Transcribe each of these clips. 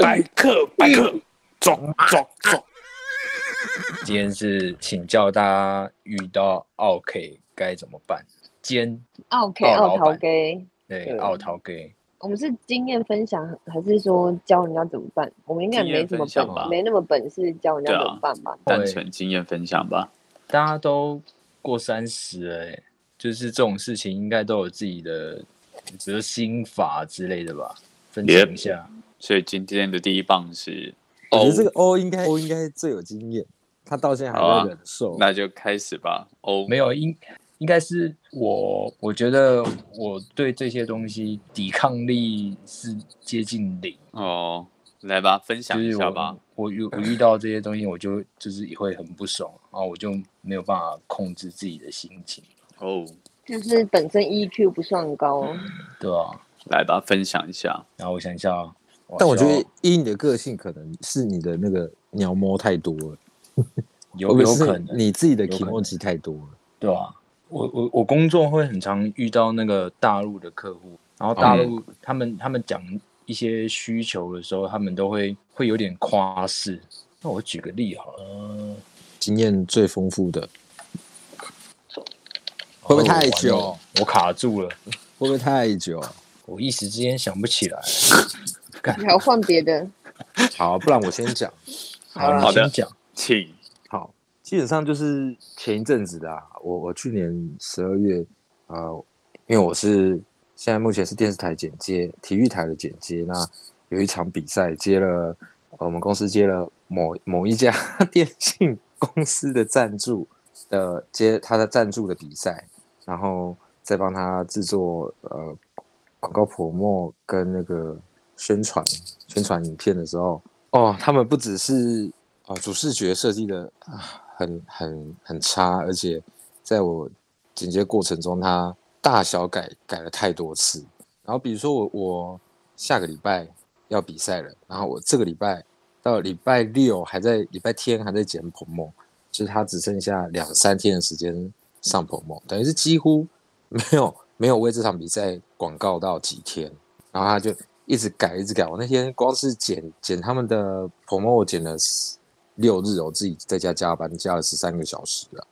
百克百克，走走走。今天是请教大家遇到奥 K 该怎么办？兼奥 K 奥陶板给，对对奥陶 K，我们是经验分享，还是说教人家怎么办？我们应该没什么本，没那么本事教人家怎么办吧？单纯经验分享吧。大家都过三十了、欸，就是这种事情应该都有自己的，比如心法之类的吧，分享一下。所以今天的第一棒是我觉得这个 O，应该 O 应该最有经验，他到现在还在忍受。那就开始吧。，O 没有，应应该是我，我觉得我对这些东西抵抗力是接近零，哦，来吧，分享一下吧。我遇我遇到这些东西，我就就是也会很不爽，然后我就没有办法控制自己的心情，哦，就是本身 EQ 不算高，对啊、来吧，分享一下。然后我想一下啊，但我觉得以你的个性，可能是你的那个鸟摸太多了，有可能，你自己的有可 e 能 m o j i 太多了。对吧、我我我工作会很常遇到那个大陆的客户，然后大陆、他们他们讲一些需求的时候，他们都会会有点夸饰。那我举个例好了，经验最丰富的，会不会太久？哦我卡住了，会不会太久？我一时之间想不起来。还要换别的。好，不然我先讲。好，你好的先讲。请好，基本上就是前一阵子的啊，我我去年十二月，呃，因为我是现在目前是电视台剪接，体育台的剪接，那有一场比赛接了，呃我们公司接了某某一家 电信公司的赞助的接他的赞助的比赛，然后再帮他制作呃广告泼墨跟那个宣传宣传影片的时候，哦，他们不只是啊、主视觉设计的很很很差，而且在我剪接过程中，它大小改改了太多次。然后比如说我我下个礼拜要比赛了，然后我这个礼拜到礼拜六还在礼拜天还在剪 promo，就是他只剩下两三天的时间上 promo，等于是几乎没有没有为这场比赛广告到几天，然后他就一直改一直改。我那天光是剪剪他们的 promo，我剪了六日，我自己在家加班加了十三个小时啊。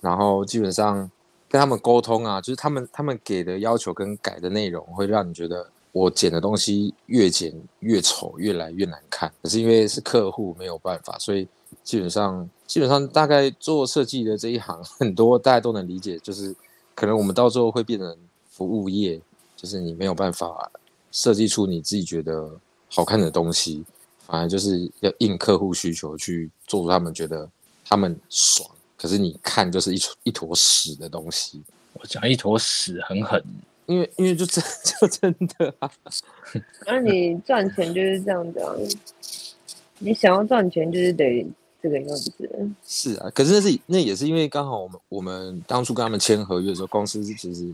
然后基本上跟他们沟通啊，就是他们他们给的要求跟改的内容，会让你觉得我剪的东西越剪越丑，越来越难看。可是因为是客户，没有办法，所以基本上基本上大概做设计的这一行，很多大家都能理解，就是可能我们到最后会变成服务业，就是你没有办法设计出你自己觉得好看的东西，反而就是要应客户需求去做出他们觉得他们爽，可是你看就是一坨一坨屎的东西。我讲一坨屎很狠，因为因为就真 就真的啊，那你赚钱就是这样子啊，你想要赚钱就是得这个样子。是啊，可是那是那也是因为刚好我们我们当初跟他们签合约的时候，公司是其实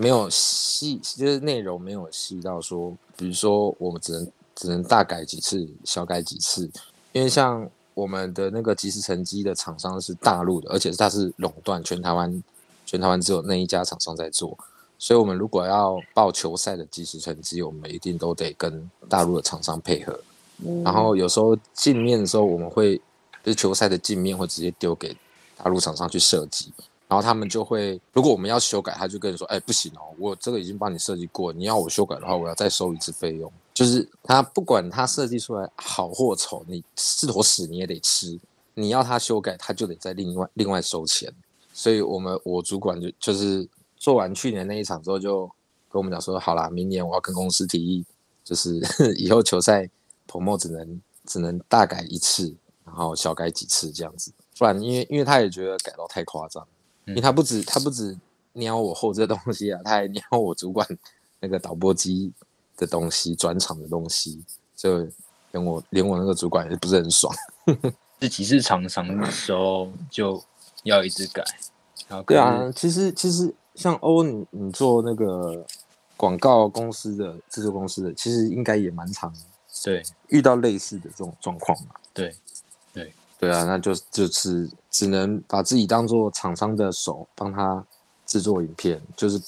没有细，就是内容没有细到说，比如说我们只能只能大改几次，小改几次，因为像我们的那个即时成绩的厂商是大陆的，而且它是垄断全台湾，全台湾只有那一家厂商在做，所以我们如果要报球赛的即时成绩，我们一定都得跟大陆的厂商配合。嗯然后有时候镜面的时候，我们会就是球赛的镜面会直接丢给大陆厂商去设计，然后他们就会，如果我们要修改，他就跟你说，哎，不行哦，我这个已经帮你设计过，你要我修改的话，我要再收一次费用。就是他不管他设计出来好或丑，你是坨屎你也得吃，你要他修改，他就得再另外另外收钱。所以我们我主管就就是做完去年那一场之后，就跟我们讲说，好啦，明年我要跟公司提议，就是 以后球赛彭莫只能只能大改一次，然后小改几次这样子，不然因为因为他也觉得改到太夸张，因为他不止他不止瞄我后这东西啊，他还瞄我主管那个导播机的东西、转场的东西，就连我连我那个主管也不是很爽。自己是常常的时候就要一直改，对啊，其实其实像欧你你做那个广告公司的制作公司的，其实应该也蛮常对遇到类似的这种状况嘛。对对啊，那就就是只能把自己当做厂商的手，帮他制作影片。就是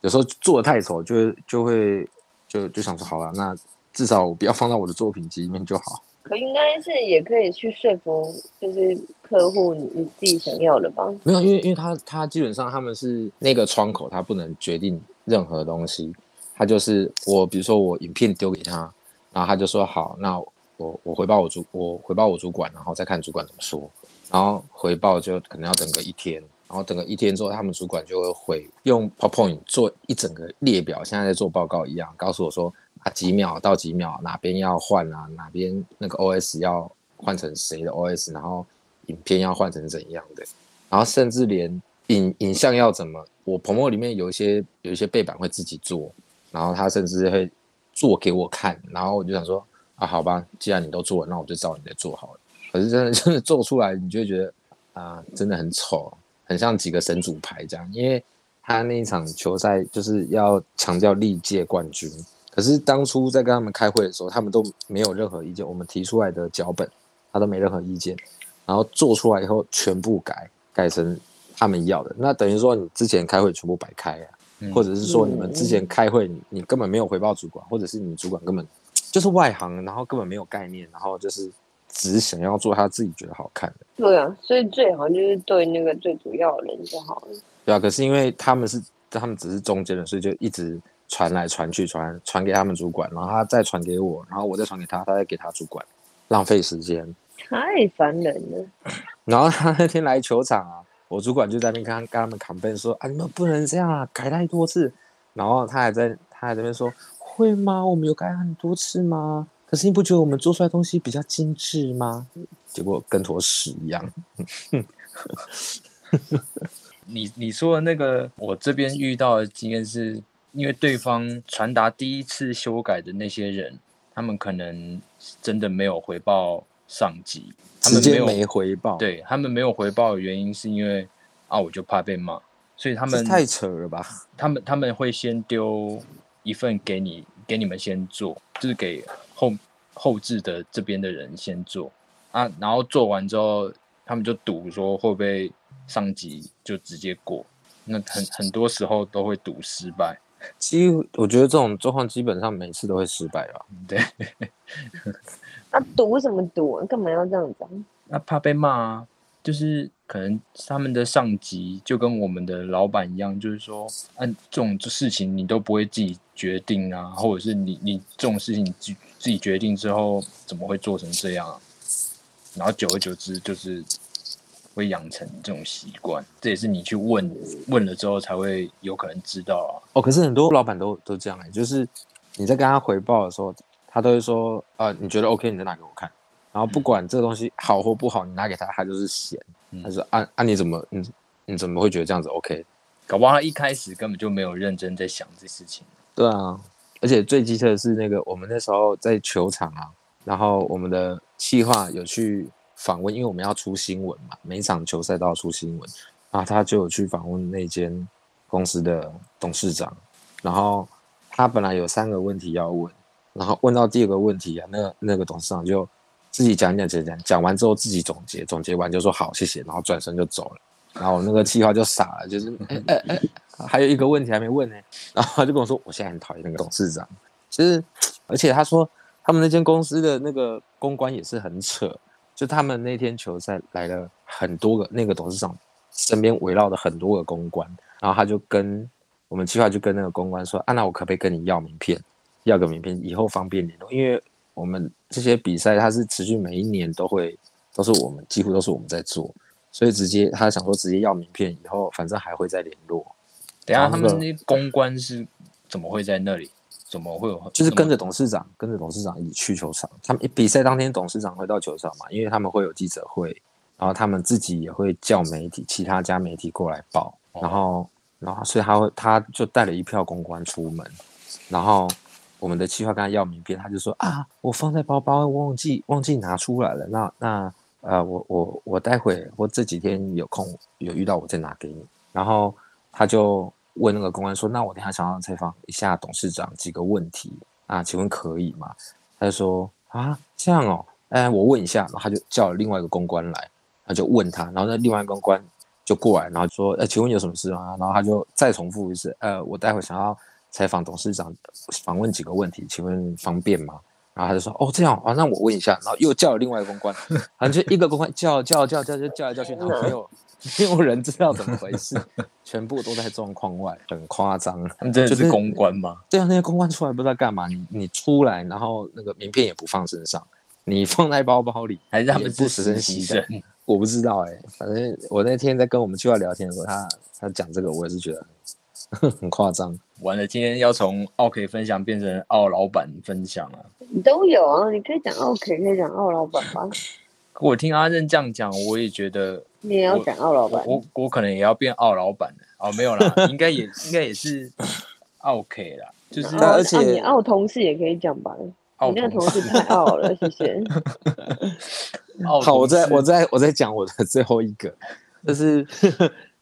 有时候做的太丑，就会就会就就想说，好了，那至少我不要放到我的作品集里面就好。可应该是也可以去说服，就是客户你你自己想要的吧？没有，因为因为他他基本上他们是那个窗口，他不能决定任何东西。他就是我，比如说我影片丢给他，然后他就说好，那我我回报我主我回报我主管，然后再看主管怎么说。然后回报就可能要等个一天，然后等个一天之后，他们主管就会回用 PowerPoint 做一整个列表，现在在做报告一样，告诉我说啊几秒到几秒哪边要换啊，哪边那个 OS 要换成谁的 OS，然后影片要换成怎样的，然后甚至连影影像要怎么，我朋友里面有一些有一些背板会自己做。然后他甚至会做给我看，然后我就想说啊，好吧，既然你都做了，那我就照你的做好了。可是真的 真的做出来，你就会觉得啊，真的很丑，很像几个神主牌这样。因为他那一场球赛就是要强调历届冠军，可是当初在跟他们开会的时候，他们都没有任何意见。我们提出来的脚本，他都没任何意见。然后做出来以后全部改，改成他们要的，那等于说你之前开会全部白开啊。或者是说你们之前开会，你你根本没有回报主管，或者是你主管根本就是外行，然后根本没有概念，然后就是只想要做他自己觉得好看的。对啊，所以最好就是对那个最主要的人就好了。对啊，可是因为他们是他们只是中间人，所以就一直传来传去，传传给他们主管，然后他再传给我，然后我再传给他，他再给他主管，浪费时间，太烦人了。然后他那天来球场啊。我主管就在那边跟跟他们抗辩说：“啊，你们不能这样啊，改太多次。”然后他还在他还在那边说：“会吗？我们有改很多次吗？可是你不觉得我们做出来东西比较精致吗？”结果跟坨屎一样。你你说的那个，我这边遇到的经验是，因为对方传达第一次修改的那些人，他们可能真的没有回报上级。他们没有回报，对他们没有回报的原因是因为啊，我就怕被骂，所以他们太扯了吧？他们他们会先丢一份给你，给你们先做，就是给后后置的这边的人先做啊，然后做完之后，他们就赌说会不会上级就直接过，那很很多时候都会赌失败。几乎我觉得这种状况基本上每次都会失败吧？对。那赌什么赌？干嘛要这样子？那怕被骂啊！就是可能他们的上级就跟我们的老板一样，就是说，按这种事情你都不会自己决定啊，或者是你你这种事情你自自己决定之后，怎么会做成这样？然后久而久之，就是会养成这种习惯。这也是你去问问了之后，才会有可能知道啊。哦，可是很多老板都都这样哎，就是你在跟他回报的时候。他都会说啊，你觉得 OK，你再拿给我看。然后不管这个东西好或不好，你拿给他，他就是嫌。他说啊啊，你怎么你你怎么会觉得这样子 OK？搞不好他一开始根本就没有认真在想这事情。对啊，而且最机车的是那个我们那时候在球场啊，然后我们的企划有去访问，因为我们要出新闻嘛，每场球赛都要出新闻啊，他就有去访问那间公司的董事长，然后他本来有三个问题要问。然后问到第二个问题啊，那那个董事长就自己讲讲讲讲，讲完之后自己总结，总结完就说好谢谢，然后转身就走了。然后那个计划就傻了，就是 哎哎哎，还有一个问题还没问呢。然后他就跟我说，我现在很讨厌那个董事长，其实而且他说他们那间公司的那个公关也是很扯，就他们那天球赛来了很多个，那个董事长身边围绕的很多个公关，然后他就跟我们计划就跟那个公关说，啊那我可不可以跟你要名片？要个名片，以后方便联络。因为我们这些比赛，它是持续每一年都会，都是我们几乎都是我们在做，所以直接他想说直接要名片，以后反正还会再联络。等下他们那公关是怎么会在那里？怎么会有？就是跟着董事长，跟着董事长一起去球场。他们比赛当天，董事长会到球场嘛？因为他们会有记者会，然后他们自己也会叫媒体，其他家媒体过来报，然后，然后所以他会他就带了一票公关出门，然后。我们的计划跟他要名片，他就说啊，我放在包包，忘记忘记拿出来了。那那呃，我我我待会或这几天有空有遇到，我再拿给你。然后他就问那个公关说，那我等下想要采访一下董事长几个问题啊，请问可以吗？他就说啊，这样哦，哎，我问一下。然后他就叫另外一个公关来，他就问他，然后那另外一个公关就过来，然后说，哎，请问有什么事吗？然后他就再重复一次，呃，我待会想要。采访董事长，访问几个问题，请问方便吗？然后他就说：“哦，这样啊，那我问一下。”然后又叫了另外一个公关，反正就一个公关叫叫叫叫就叫来叫去，然后没有没有人知道怎么回事，全部都在状况外，很夸张。就是公关吗？对啊，那些公关出来不知道干嘛，你你出来，然后那个名片也不放身上，你放在包包里，还是他们不实习携带生？我不知道哎、反正我那天在跟我们计划聊天的时候，他他讲这个，我也是觉得很 很夸张。完了，今天要从奥 K 分享变成奥老板分享了。你都有啊，你可以讲奥 K，可以讲奥老板吧，我听阿任这样讲，我也觉得你也要讲奥老板。我我可能也要变奥老板了。哦，没有啦，应该也应该也是 奥 K 啦，就是而且啊，你奥同事也可以讲吧，你那个同事太傲了，谢谢。奥好，我再我再我再讲我的最后一个，就是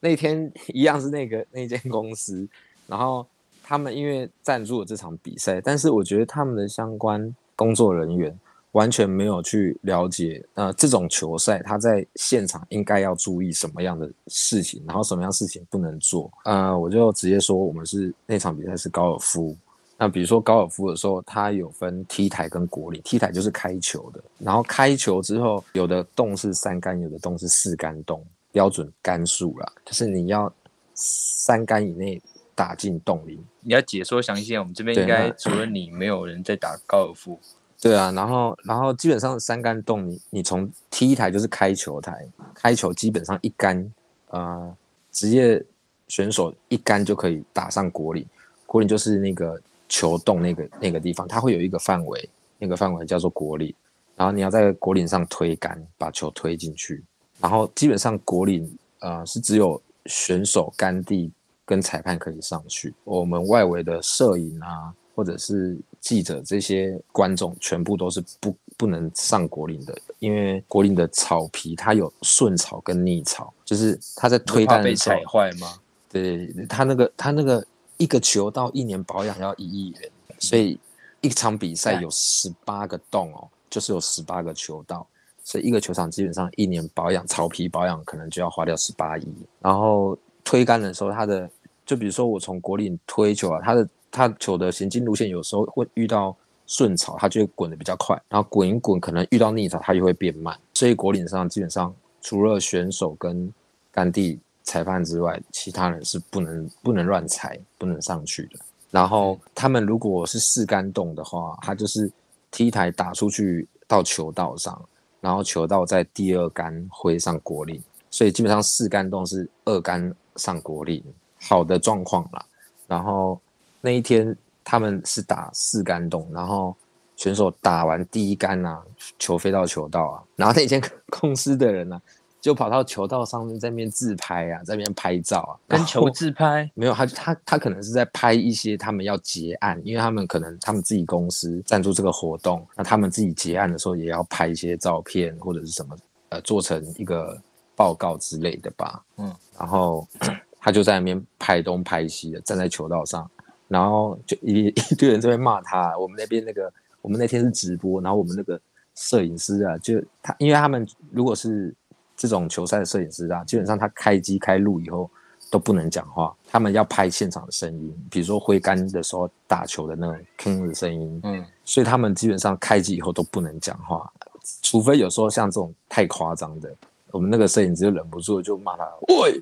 那天 一样是那个那间公司，然后他们因为赞助了这场比赛，但是我觉得他们的相关工作人员完全没有去了解，呃，这种球赛他在现场应该要注意什么样的事情，然后什么样事情不能做。呃，我就直接说我们是那场比赛是高尔夫，那比如说高尔夫的时候，它有分 T 台跟果岭，T 台就是开球的，然后开球之后，有的洞是三杆，有的洞是四杆洞，标准杆数啦，就是你要三杆以内打进洞里。你要解说详细一点，我们这边应该除了你，没有人在打高尔夫。对啊，然后然后基本上三杆洞你，你从 T 台就是开球台，开球基本上一杆，呃，职业选手一杆就可以打上果岭，果岭就是那个球洞那个那个地方，它会有一个范围，那个范围叫做果岭，然后你要在果岭上推杆，把球推进去，然后基本上果岭呃是只有选手、甘地跟裁判可以上去，我们外围的摄影啊，或者是记者这些观众全部都是不不能上果岭的，因为果岭的草皮它有顺草跟逆草，就是它在推会怕被踩，坏吗？对，他那个他那个一个球到一年保养要一亿元，所以一场比赛有十八个洞哦，就是有十八个球道，所以一个球场基本上一年保养草皮保养可能就要花掉十八亿。然后推杆的时候，它的就比如说我从国岭推球啊，它的它球的行进路线有时候会遇到顺草，它就会滚得比较快，然后滚一滚可能遇到逆草，它就会变慢。所以国岭上基本上除了选手跟杆地裁判之外，其他人是不能不能乱踩，不能上去的。然后他们如果是四杆洞的话，他就是 T 台打出去到球道上，然后球道在第二杆挥上国力，所以基本上四杆洞是二杆上国力，好的状况啦。然后那一天他们是打四杆洞，然后选手打完第一杆啊，球飞到球道啊，然后那天 公司的人呢、就跑到球道上面在那边自拍啊，在那边拍照啊，跟球自拍，没有，他他他可能是在拍一些他们要结案，因为他们可能他们自己公司赞助这个活动，那他们自己结案的时候也要拍一些照片或者是什么，呃，做成一个报告之类的吧。嗯，然后 他就在那边拍东拍西的，站在球道上，然后就一 一堆人在那边骂他。我们那边那个，我们那天是直播，然后我们那个摄影师啊，就他，因为他们如果是这种球赛的摄影师啊，基本上他开机开录以后都不能讲话，他们要拍现场的声音，比如说挥杆的时候打球的那种铿的声音，嗯，所以他们基本上开机以后都不能讲话，除非有时候像这种太夸张的，我们那个摄影师就忍不住就骂他，喂，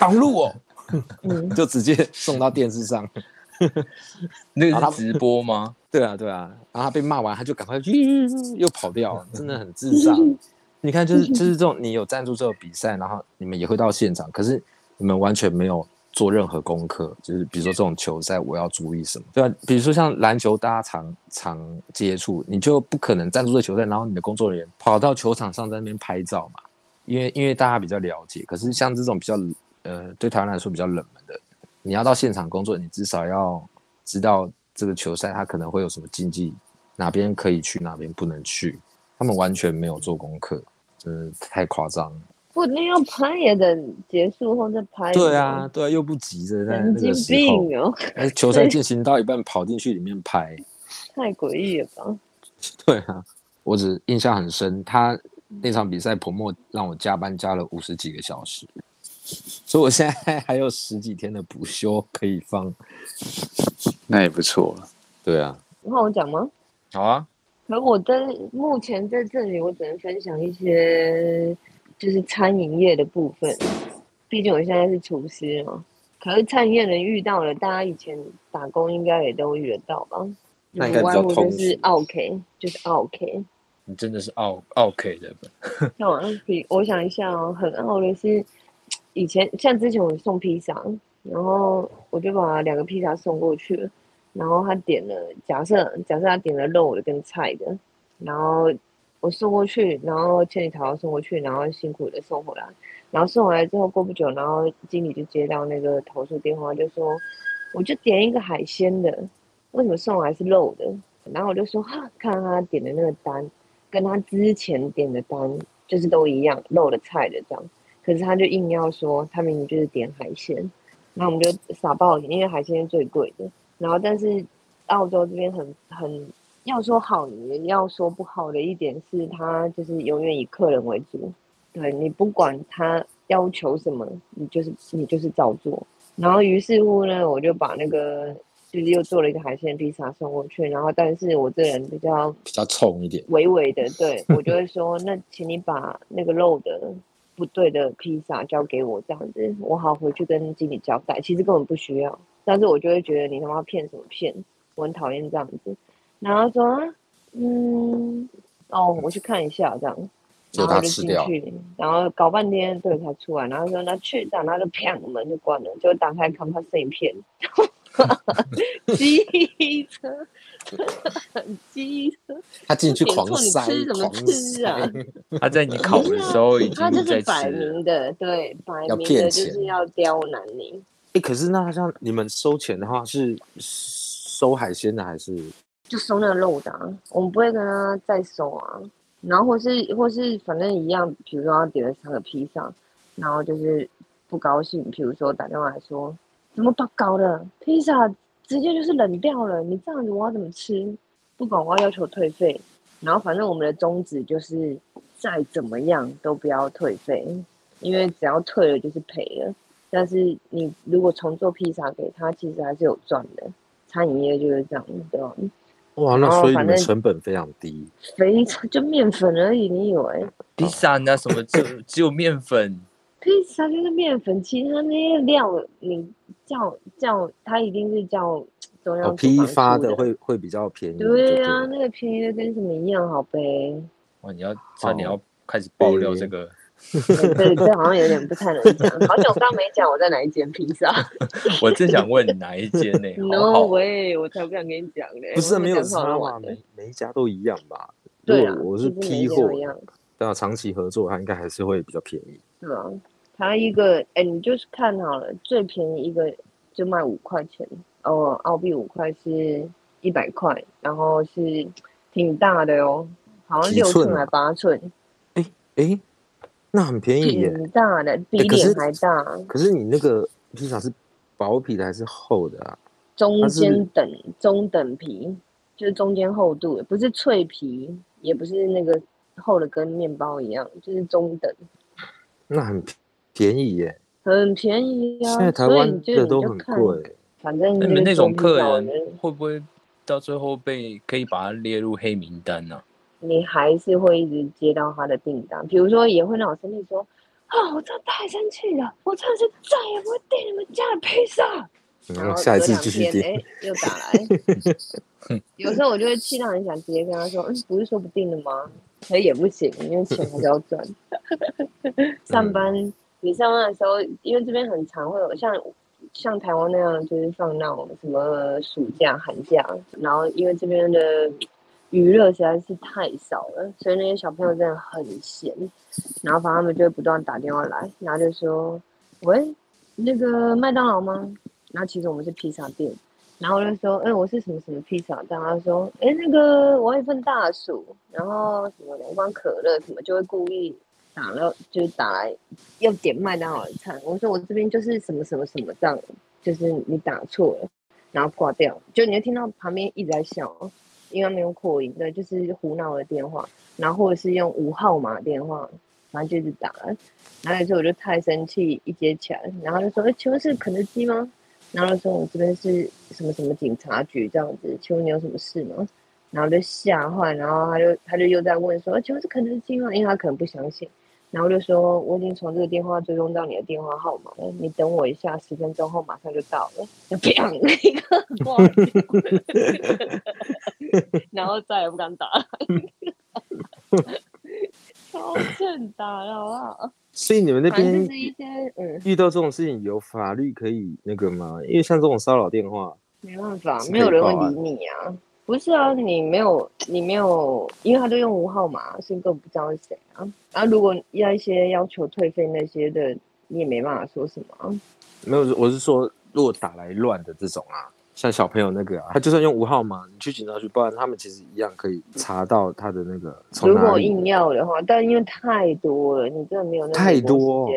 挡路哦，嗯，就直接送到电视上。那他个是直播吗？对啊，对啊，然后他被骂完，他就赶快 又跑掉，真的很智障。你看，就是就是这种，你有赞助这个比赛，然后你们也会到现场，可是你们完全没有做任何功课，就是比如说这种球赛，我要注意什么，对吧、比如说像篮球，大家常常接触，你就不可能赞助这球赛，然后你的工作人员跑到球场上在那边拍照嘛，因为因为大家比较了解。可是像这种比较呃对台湾来说比较冷门的，你要到现场工作，你至少要知道这个球赛它可能会有什么禁忌，哪边可以去，哪边不能去。他们完全没有做功课，真的太夸张了。不，那要拍也等结束后再拍。对啊，，对啊，又不急着在神经那个时候，病哦，哎，球赛进行到一半跑进去里面拍。太诡异了吧？对啊，我只印象很深，他那场比赛彭莫让我加班加了五十几个小时，所以我现在还有十几天的补休可以放。那也不错了。对啊，然后我讲吗？好啊，可我在目前在这里，我只能分享一些就是餐饮业的部分，毕竟我现在是厨师嘛。可是餐饮业人遇到了，大家以前打工应该也都遇得到吧？那应该就是 OK，就是 OK。你真的是傲傲 K 的，那我 比我想一下哦，很傲的是以前像之前我送披萨，然后我就把两个披萨送过去了，然后他点了假设假设他点了肉的跟菜的，然后我送过去，然后千里桃送过去，然后辛苦的送回来，然后送回来之后过不久，然后经理就接到那个投诉电话，就说我就点一个海鲜的，为什么送来是肉的？然后我就说哈，看他点的那个单。跟他之前点的单就是都一样，肉的菜的这样，可是他就硬要说他明明就是点海鲜，然后我们就傻爆了，因为海鲜是最贵的。然后但是澳洲这边很很要说好，你要说不好的一点是，他就是永远以客人为主，对你不管他要求什么，你就是你就是照做。然后于是乎呢，我就把那个。就是又做了一个海鲜披萨送过去，然后但是我这人比较比较冲一点，微微的，对 我就会说，那请你把那个肉的不对的披萨交给我，这样子我好回去跟经理交代。其实根本不需要，但是我就会觉得你他妈骗什么骗，我很讨厌这样子。然后说，嗯，哦，我去看一下这样，然后就进去，然后搞半天对才出来，然后说那去，然后就啪门就关了，就打开看他剩一片。机车，机车，他进去狂塞，吃什么吃啊？他在你烤的时候已经他就是摆。明的，对，摆明的就是要刁难你。哎，可是那像你们收钱的话，是收海鲜的还是？就收那个肉的、啊，我们不会跟他再收啊。然后或是或是反正一样，比如说他点了三个披萨，然后就是不高兴，比如说打电话来说。怎么不搞的？披萨直接就是冷掉了，你这样子我要怎么吃？不管我要要求退费，然后反正我们的宗旨就是再怎么样都不要退费，因为只要退了就是赔了。但是你如果重做披萨给他，其实还是有赚的。餐饮业就是这样，对吧？哇，那所以你们成本非常低。非常就面粉而已，你以为？披萨那什么只只有面粉，披萨就是面粉，其他那些料你叫叫，它一定是叫中央哦，批发的会会比较便宜。对啊，那个便宜的跟什么一样，好呗。哇！你要差点要开始爆料这个，对，这好像有点不太能讲。好久我刚没讲我在哪一间披萨 我正想问哪一间呢？好，No 好，way，我才不想跟你讲呢。不是没有差嘛，每每一家都一样吧？对啊我是批货家都一样，对啊，长期合作，它应该还是会比较便宜。对啊，它一个哎，你就是看好了，最便宜一个就卖五块钱，哦，澳币五块是一百块，然后是挺大的哦，好像六寸还八寸，诶，那很便宜耶。挺大的，比脸还大，可是你那个披萨是薄皮的还是厚的啊？中间等中等皮，就是中间厚度，不是脆皮，也不是那个厚的跟面包一样，就是中等，那很便宜耶。很便宜啊。现在台湾的都很，贵。反正你们那种客人人，会不会到最后被可以把它列入黑名单呢、你还是会一直接到他的订单，比如说也会让我生气说。啊！我真的太生气了，我真的是再也不会订你们家的披萨。然嗯，后下一次继续订。哎，又打来。有时候我就会气到很想直接跟他说：“嗯，不是说不定的吗？”可也不行，因为钱还是要赚。上班，你上班的时候，因为这边很常会有像像台湾那样，就是放那种什么暑假、寒假，然后因为这边的娱乐实在是太少了，所以那些小朋友真的很闲。然后反正他们就会不断打电话来，然后就说：“喂，那个麦当劳吗？”然后其实我们是披萨店，然后我就说：“哎、我是什么什么披萨。”然后他说：“哎、那个我要一份大薯，然后什么两罐可乐，什么就会故意打了，就是打来要点麦当劳的菜。我说我这边就是什么什么什么这样，就是你打错了，然后挂掉，就你会听到旁边一直在笑，因为没有扩音，对，就是胡闹的电话，然后或者是用无号码电话，然后就一直打。然后有时候我就太生气，一接起来，然后就说：“哎、请问是肯德基吗？”然后就说：“我这边是什么什么警察局这样子，请问你有什么事吗？”然后就吓坏，然后他就他就又在问说，请问是肯德基吗？因为他可能不相信，然后就说我已经从这个电话追踪到你的电话号码了，你等我一下，十分钟后马上就到了，就砰一 个挂掉，然后再也不敢打了，超欠打的好不好？所以你们那边遇到这种事情有法律可以那个吗？因为像这种骚扰电话，没办法，是没有人会理你啊。不是啊，你没有，你没有，因为他都用无号码，所以根本不知道是谁啊。然后如果要一些要求退费那些的，你也没办法说什么啊。没有，我是说，如果打来乱的这种啊，像小朋友那个啊，他就算用无号码，你去警察局报案，他们其实一样可以查到他的那个。如果硬要的话，但因为太多了，你真的没有那么太多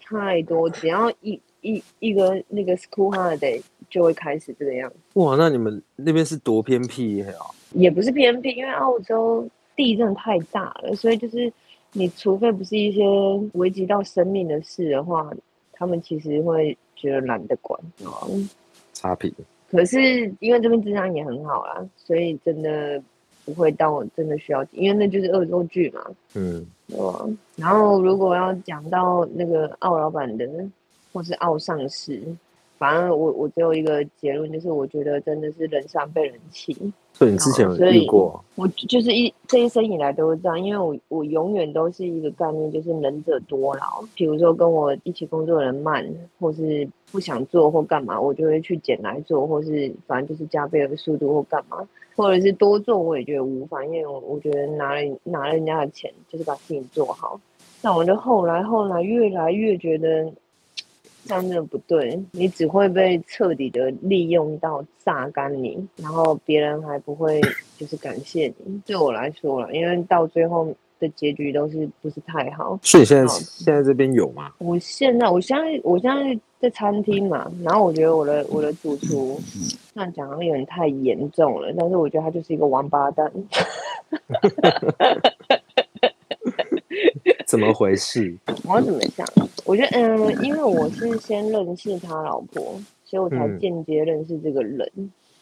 太多，只要一一一个那个 school holiday 就会开始这个样子。哇，那你们那边是多偏僻啊？也不是偏僻，因为澳洲地震太大了，所以就是你除非不是一些危及到生命的事的话，他们其实会觉得懒得管。嗯，差评。可是因为这边治安也很好啦，所以真的不会到真的需要，因为那就是恶作剧嘛，嗯，对吧？然后如果要讲到那个澳老板的，或是澳上市，反正我我只有一个结论，就是我觉得真的是人善被人欺。所以你之前有所以遇过？我就是一这一生以来都是这样，因为我我永远都是一个概念，就是能者多劳。比如说跟我一起工作的人慢，或是不想做或干嘛，我就会去捡来做，或是反正就是加倍的速度或干嘛，或者是多做我也觉得无妨，因为我我觉得拿了拿了人家的钱，就是把事情做好。那我就后来后来越来越觉得。真的不对，你只会被彻底的利用到榨干你，然后别人还不会就是感谢你。对我来说了，因为到最后的结局都是不是太好。所以现在现在这边有吗？我现在，我现在，我现在在餐厅嘛，然后我觉得我的我的主厨，这样讲好像有点太严重了，但是我觉得他就是一个王八蛋。怎么回事？我要怎么讲？我觉得，嗯、因为我是先认识他老婆，所以我才嗯间接认识这个人。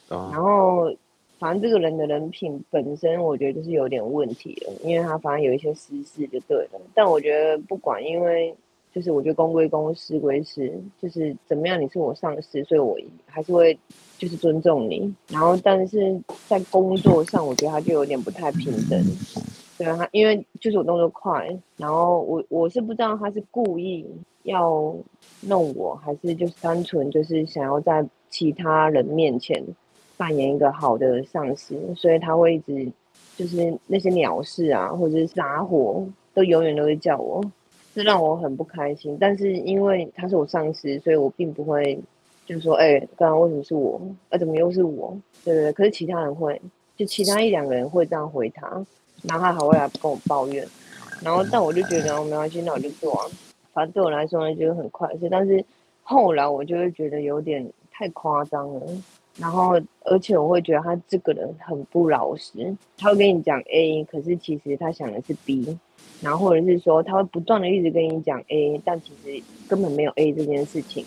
啊然后，反正这个人的人品本身，我觉得就是有点问题了，因为他反正有一些私事就对了。但我觉得不管，因为就是我觉得公归公，私归私，就是怎么样，你是我上司，所以我还是会就是尊重你。然后，但是在工作上，我觉得他就有点不太平等。对啊，因为就是我动作快，然后我我是不知道他是故意要弄我，还是就是单纯就是想要在其他人面前扮演一个好的上司，所以他会一直就是那些鸟事啊，或者是撒火，都永远都会叫我，这让我很不开心。但是因为他是我上司，所以我并不会就是说，哎、刚刚为什么是我？啊，怎么又是我？对对对，可是其他人会，就其他一两个人会这样回他，然后他还会来跟我抱怨，然后但我就觉得哦没关系，那我就做啊，反正对我来说呢就是很快的事，但是后来我就会觉得有点太夸张了。然后，而且我会觉得他这个人很不老实，他会跟你讲 A，可是其实他想的是 B，然后或者是说他会不断的一直跟你讲 A，但其实根本没有 A 这件事情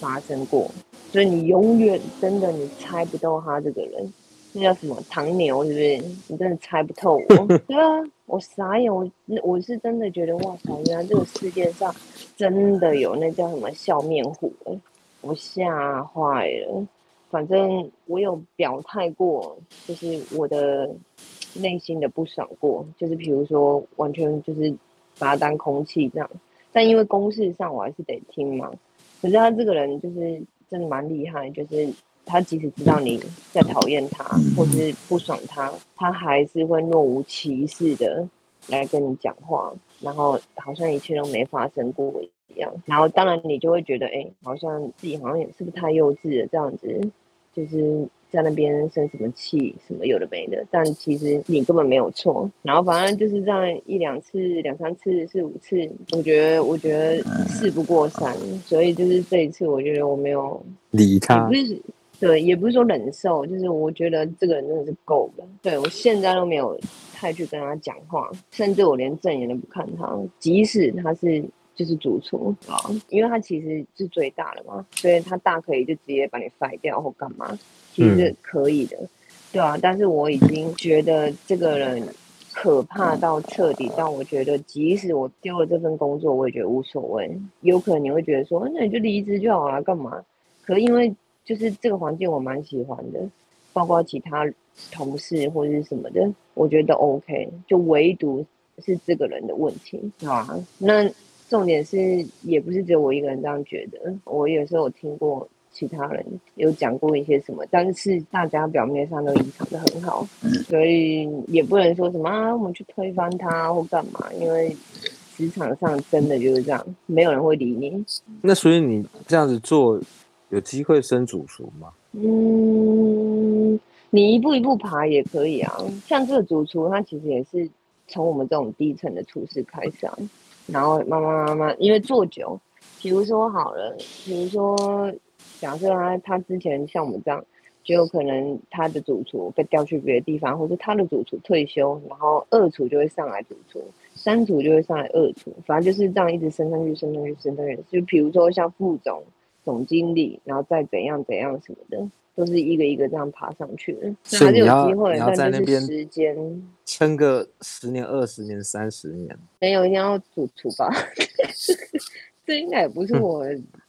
发生过，所以你永远真的你猜不到他这个人，那叫什么唐牛是不是？你真的猜不透我。对啊，我傻眼，我我是真的觉得哇塞，原来这个世界上真的有那叫什么笑面虎、欸，我吓坏了。反正我有表态过，就是我的内心的不爽过，就是比如说完全就是把它当空气这样，但因为公事上我还是得听嘛。可是他这个人就是真的蛮厉害，就是他即使知道你在讨厌他或是不爽他，他还是会若无其事的来跟你讲话，然后好像一切都没发生过一样。然后当然你就会觉得，哎、好像自己好像也是不是太幼稚了这样子，就是在那边生什么气，什么有的没的，但其实你根本没有错。然后反正就是这样一两次、两三次、四五次，我觉得我觉得事不过三，所以就是这一次我觉得我没有理他。不是对，也不是说忍受，就是我觉得这个人真的是够了。对我现在都没有太去跟他讲话，甚至我连正眼都不看他，即使他是就是主厨啊，因为他其实是最大的嘛，所以他大可以就直接把你甩掉或干嘛，其实是可以的。对啊，但是我已经觉得这个人可怕到彻底，到我觉得即使我丢了这份工作，我也觉得无所谓。有可能你会觉得说，那你就离职就好了，干嘛？可因为就是这个环境我蛮喜欢的，包括其他同事或者是什么的，我觉得 OK。就唯独是这个人的问题啊。那重点是也不是只有我一个人这样觉得，我有时候有听过。其他人有讲过一些什么，但是大家表面上都隐藏的很好，所以也不能说什么啊，我们去推翻他或干嘛，因为职场上真的就是这样，没有人会理你。那所以你这样子做，有机会升主厨吗？嗯，你一步一步爬也可以啊。像这个主厨，他其实也是从我们这种低层的厨师开始，然后慢慢慢慢，因为做久，比如说好了，比如说。假设他他之前像我们这样，就有可能他的主厨被调去别的地方，或者他的主厨退休，然后二厨就会上来主厨，三厨就会上来二厨，反正就是这样一直升上去，升上去，升上去。就比如说像副总、总经理，然后再怎样怎样什么的，都是一个一个这样爬上去的。所以有机会，要在那边时间撑个十年、二十年、三十年，没有一定要主厨吧？这应该也不是我，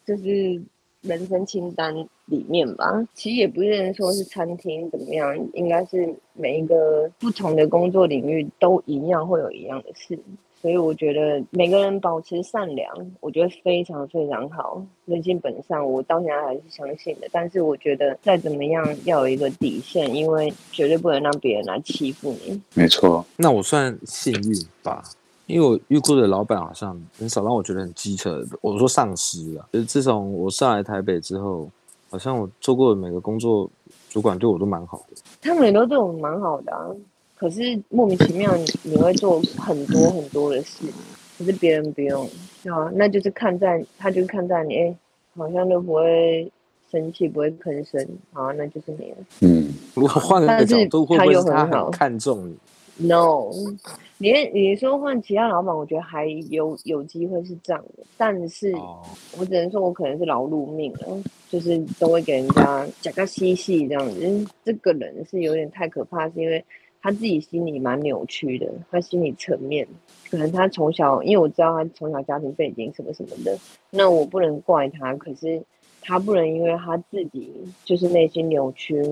就是。人生清单里面吧，其实也不是说是餐厅怎么样，应该是每一个不同的工作领域都一样会有一样的事，所以我觉得每个人保持善良，我觉得非常非常好。人性本善，我到现在还是相信的。但是我觉得再怎么样要有一个底线，因为绝对不能让别人来欺负你。没错，那我算幸运吧。因为我遇过的老板好像很少让我觉得很机车。我说上司啊，就是自从我上来台北之后，好像我做过的每个工作，主管对我都蛮好的。他们也都对我蛮好的啊，可是莫名其妙你你会做很多很多的事，可是别人不用，对啊，那就是看在他就是看在你，哎，好像都不会生气，不会吭声，好，那就是你了。嗯，如果换个角度，会不会他很看重你？No，你你说换其他老板，我觉得还有有机会是这样的，但是我只能说我可能是劳碌命了，就是都会给人家讲个嬉戏这样子。这个人是有点太可怕，是因为他自己心里蛮扭曲的，他心理层面可能他从小，因为我知道他从小家庭背景什么什么的，那我不能怪他，可是他不能因为他自己就是内心扭曲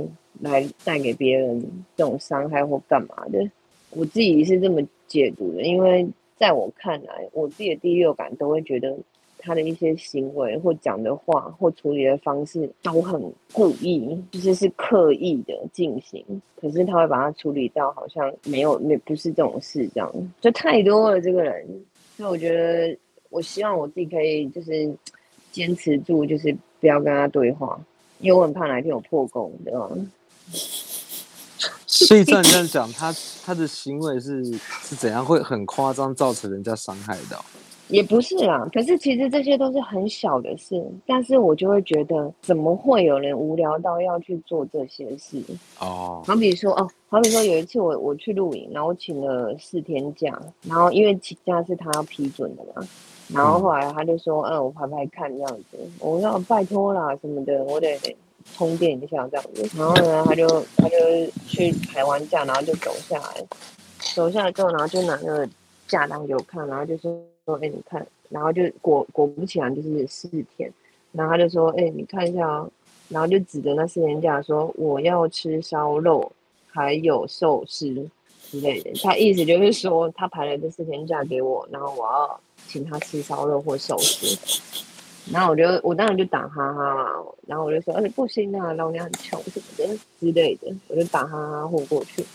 来带给别人这种伤害或干嘛的。我自己是这么解读的，因为在我看来，我自己的第六感都会觉得他的一些行为或讲的话或处理的方式都很故意，就是是刻意的进行。可是他会把它处理到好像没有没不是这种事这样，就太多了这个人。所以我觉得，我希望我自己可以就是坚持住，就是不要跟他对话，因为我很怕哪天有破功，对吧？所以照你这样讲，他他的行为是是怎样会很夸张，造成人家伤害的？也不是啦，可是其实这些都是很小的事，但是我就会觉得，怎么会有人无聊到要去做这些事？哦，好比说哦，好比说有一次我我去露营，然后我请了四天假，然后因为请假是他要批准的嘛，然后后来他就说，嗯，我拍拍看这样子，我说拜托啦什么的，我得。充电一下这样子，然后呢，他就他就去排完假，然后就走下来，走下来之后，然后就拿那个假单给我看，然后就说说，哎，你看，然后就果果不其然就是四天，然后他就说，哎，你看一下啊，然后就指着那四天假说，我要吃烧肉，还有寿司之类的，他意思就是说，他排了这四天假给我，然后我要请他吃烧肉或寿司。然后我就我当然就打哈哈嘛，然后我就说，而且不行啊，老娘很穷什么的之类的，我就打哈哈混过去。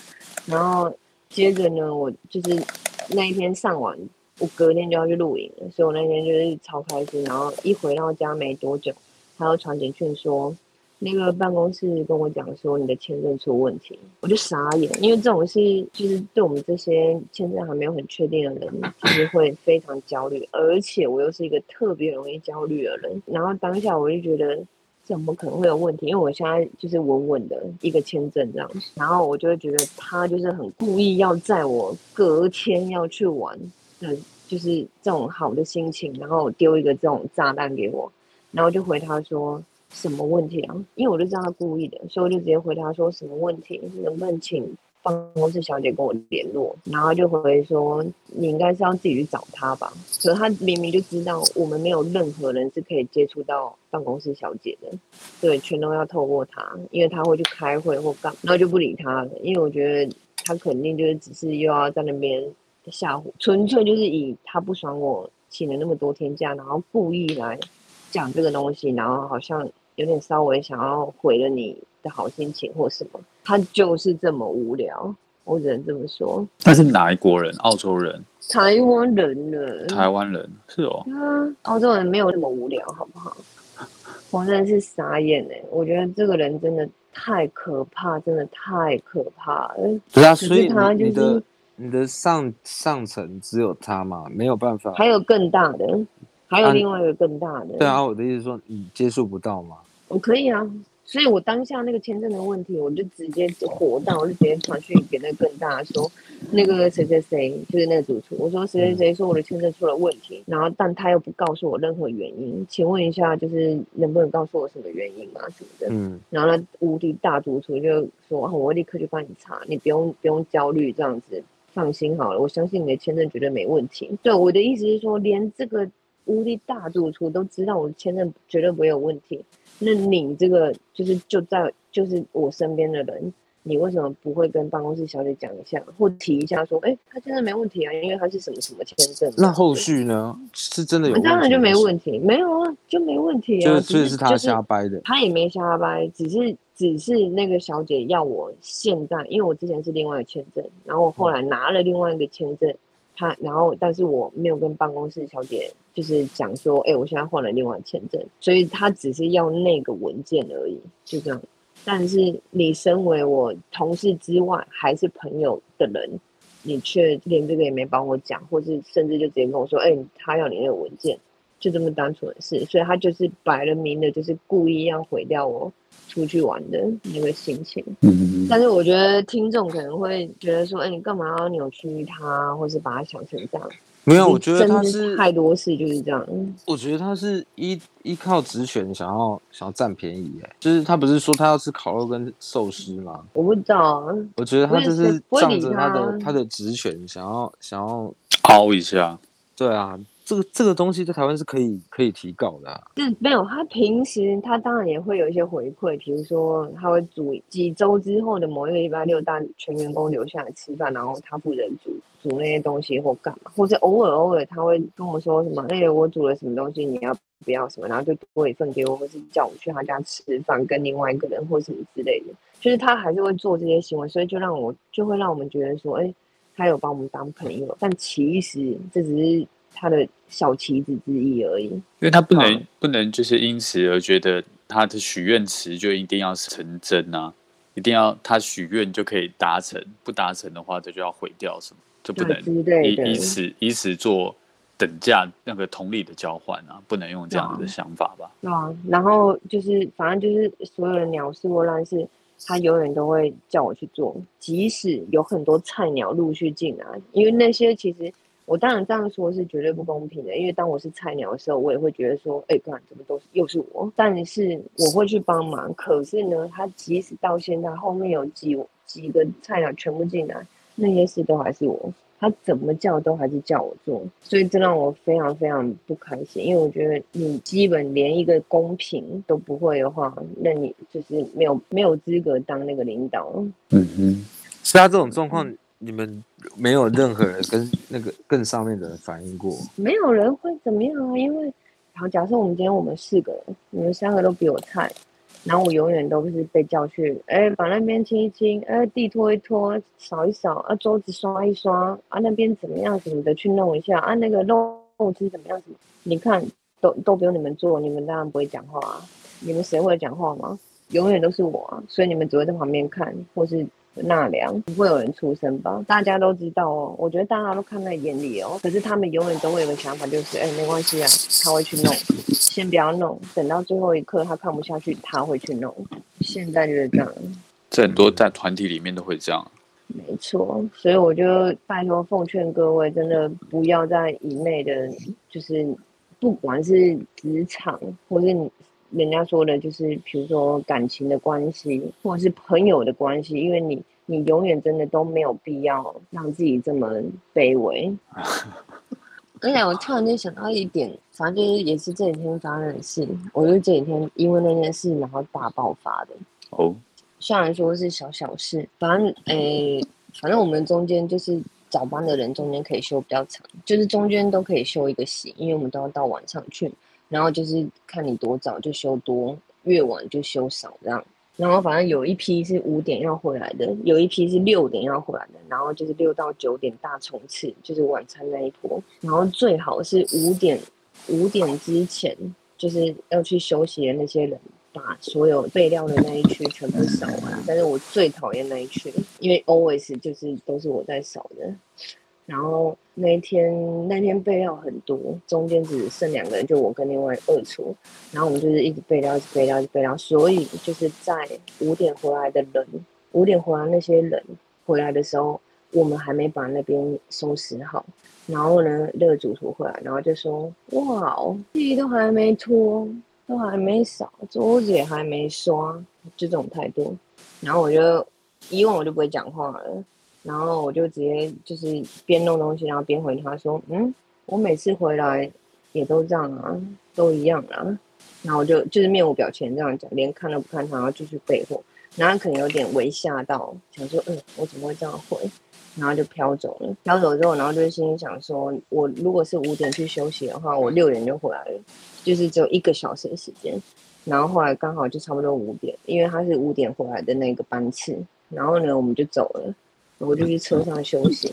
然后接着呢，我就是那一天上完，我隔天就要去露营了，所以我那天就是超开心。然后一回到家没多久，他又传简讯说。那个办公室跟我讲说你的签证出问题，我就傻眼，因为这种事就是对我们这些签证还没有很确定的人，就是会非常焦虑，而且我又是一个特别容易焦虑的人。然后当下我就觉得怎么可能会有问题？因为我现在就是稳稳的一个签证这样，然后我就会觉得他就是很故意要在我隔天要去玩就是这种好的心情，然后丢一个这种炸弹给我，然后就回他说。什么问题啊？因为我就知道他故意的，所以我就直接回答说什么问题，能不能请办公室小姐跟我联络？然后就回说你应该是要自己去找他吧。可是他明明就知道我们没有任何人是可以接触到办公室小姐的，对，全都要透过他，因为他会去开会或干嘛，然后就不理他了，因为我觉得他肯定就是只是又要在那边吓唬，纯粹就是以他不爽我请了那么多天假，然后故意来讲这个东西，然后好像有点稍微想要毁了你的好心情或什么，他就是这么无聊，我只能这么说。他是哪一国人？澳洲人、台湾人呢？台湾人是哦。啊，澳洲人没有那么无聊，好不好？我真的是傻眼哎！我觉得这个人真的太可怕，真的太可怕了。对啊，所以他就是你的上上层只有他嘛，没有办法。还有更大的，还有啊另外一个更大的。对啊，我的意思说你接触不到吗。我可以啊，所以我当下那个签证的问题，我就直接火到，我就直接传讯给那个更大的说，那个谁谁谁就是那个主厨，我说谁谁谁说我的签证出了问题，然后但他又不告诉我任何原因，请问一下，就是能不能告诉我什么原因啊什么的？嗯，然后那无敌大主厨就说：“啊我会立刻去帮你查，你不用不用焦虑，这样子放心好了，我相信你的签证绝对没问题。”对，我的意思是说，连这个无敌大主厨都知道我的签证绝对不会有问题，那你这个就是就在就是我身边的人，你为什么不会跟办公室小姐讲一下，或提一下说：“哎，他现在没问题啊，因为他是什么什么签证。”那后续呢？是真的有问题？当然就没问题，没有啊，就没问题啊，就是是他瞎掰的。他也没瞎掰，只是只是那个小姐要我现在，因为我之前是另外一个签证，然后我后来拿了另外一个签证，他然后但是我没有跟办公室小姐就是讲说，哎、我现在换了另外签证，所以他只是要那个文件而已，就这样。但是你身为我同事之外还是朋友的人，你却连这个也没帮我讲，或是甚至就直接跟我说，哎、他要你那个文件，就这么单纯的事，所以他就是摆了明的，就是故意要毁掉我出去玩的那个心情。嗯，但是我觉得听众可能会觉得说，哎、你干嘛要扭曲他，或是把他想成这样？没有，我觉得他是，太多事就是这样。我觉得他是依依靠职权想要想要占便宜，哎，就是他不是说他要吃烤肉跟寿司吗？我不知道啊，我觉得他就是仗着他的他他的职权想要想要，凹一下，对啊，这个这个东西在台湾是可以可以提高的、啊，是没有，他平时他当然也会有一些回馈，比如说他会煮几周之后的某一个礼拜六，大全员工留下来吃饭，然后他负责煮煮那些东西或干嘛，或者偶尔偶尔他会跟我说什么，哎、我煮了什么东西，你要不要什么，然后就多一份给我，或是叫我去他家吃饭，跟另外一个人或什么之类的，就是他还是会做这些行为，所以就让我就会让我们觉得说，哎、他有把我们当朋友，但其实这只是他的小棋子之一而已。因为他不能、嗯不能就是因此而觉得他的许愿池就一定要成真啊，一定要他许愿就可以达成，不达成的话这就要毁掉什么，就不对能以以此以此做等价那个同理的交换啊，不能用这样子的想法吧？对啊，然后就是反正就是所有的鸟事或乱事，他永远都会叫我去做，即使有很多菜鸟陆续进来，因为那些其实我当然这样说是绝对不公平的，因为当我是菜鸟的时候，我也会觉得说，哎，干怎么都是又是我，但是我会去帮忙。可是呢，他即使到现在后面有几几个菜鸟全部进来，那些事都还是我。他怎么叫都还是叫我做，所以这让我非常非常不开心，因为我觉得你基本连一个公平都不会的话，那你就是没有没有资格当那个领导。嗯哼，是他，这种状况你们没有任何人跟那个更上面的人反映过，没有人会怎么样啊，因为好，假设我们今天我们四个，你们三个都比我菜，然后我永远都是被叫去，哎，把那边清一清，哎，地拖一拖，扫一扫，啊，桌子刷一刷，啊，那边怎么样什么的去弄一下，啊，那个肉肉汁怎么样什么，你看都都不用你们做，你们当然不会讲话啊，你们谁会讲话吗？永远都是我啊，所以你们只会在旁边看，或是纳凉，不会有人出声吧？大家都知道哦，我觉得大家都看在眼里哦。可是他们永远都会有个想法，就是哎，没关系啊，他会去弄，先不要弄，等到最后一刻他看不下去，他会去弄。现在就是这样，这很多在团体里面都会这样。没错。所以我就拜托奉劝各位，真的不要在以内的，就是不管是职场或是你人家说的，就是比如说感情的关系，或者是朋友的关系，因为你你永远真的都没有必要让自己这么卑微。而且我突然间想到一点，反正就是也是这几天发生的事，我就这几天因为那件事然后大爆发的。哦，虽然说是小小事，反正诶、反正我们中间就是早班的人中间可以休比较长，就是中间都可以休一个息，因为我们都要到晚上去，然后就是看你多早就休多，越晚就休少这样。然后反正有一批是五点要回来的，有一批是六点要回来的，然后就是六到九点大冲刺，就是晚餐那一波。然后最好是五点五点之前，就是要去休息的那些人，把所有备料的那一区全部扫完。但是我最讨厌那一区，因为 always 就是都是我在扫的。然后那一天那天备料很多，中间只剩两个人，就我跟另外二厨。然后我们就是一直备料，一直备料，一直备料。所以就是在五点回来的人，五点回来那些人回来的时候，我们还没把那边收拾好。然后呢，那个主厨回来，然后就说：“哇哦，地都还没拖，都还没扫，桌子也还没刷，就这种态度。”然后我就以往我就不会讲话了，然后我就直接就是边弄东西，然后边回他说：“嗯，我每次回来也都这样啊，都一样啊。”然后我就就是面无表情这样讲，连看都不看他，然后继续备货。然后可能有点微吓到，想说：“嗯，我怎么会这样回？”然后就飘走了。飘走之后，然后就心里想说：“我如果是五点去休息的话，我六点就回来了，就是只有一个小时的时间。”然后后来刚好就差不多五点，因为他是五点回来的那个班次。然后呢，我们就走了，我就去车上休息。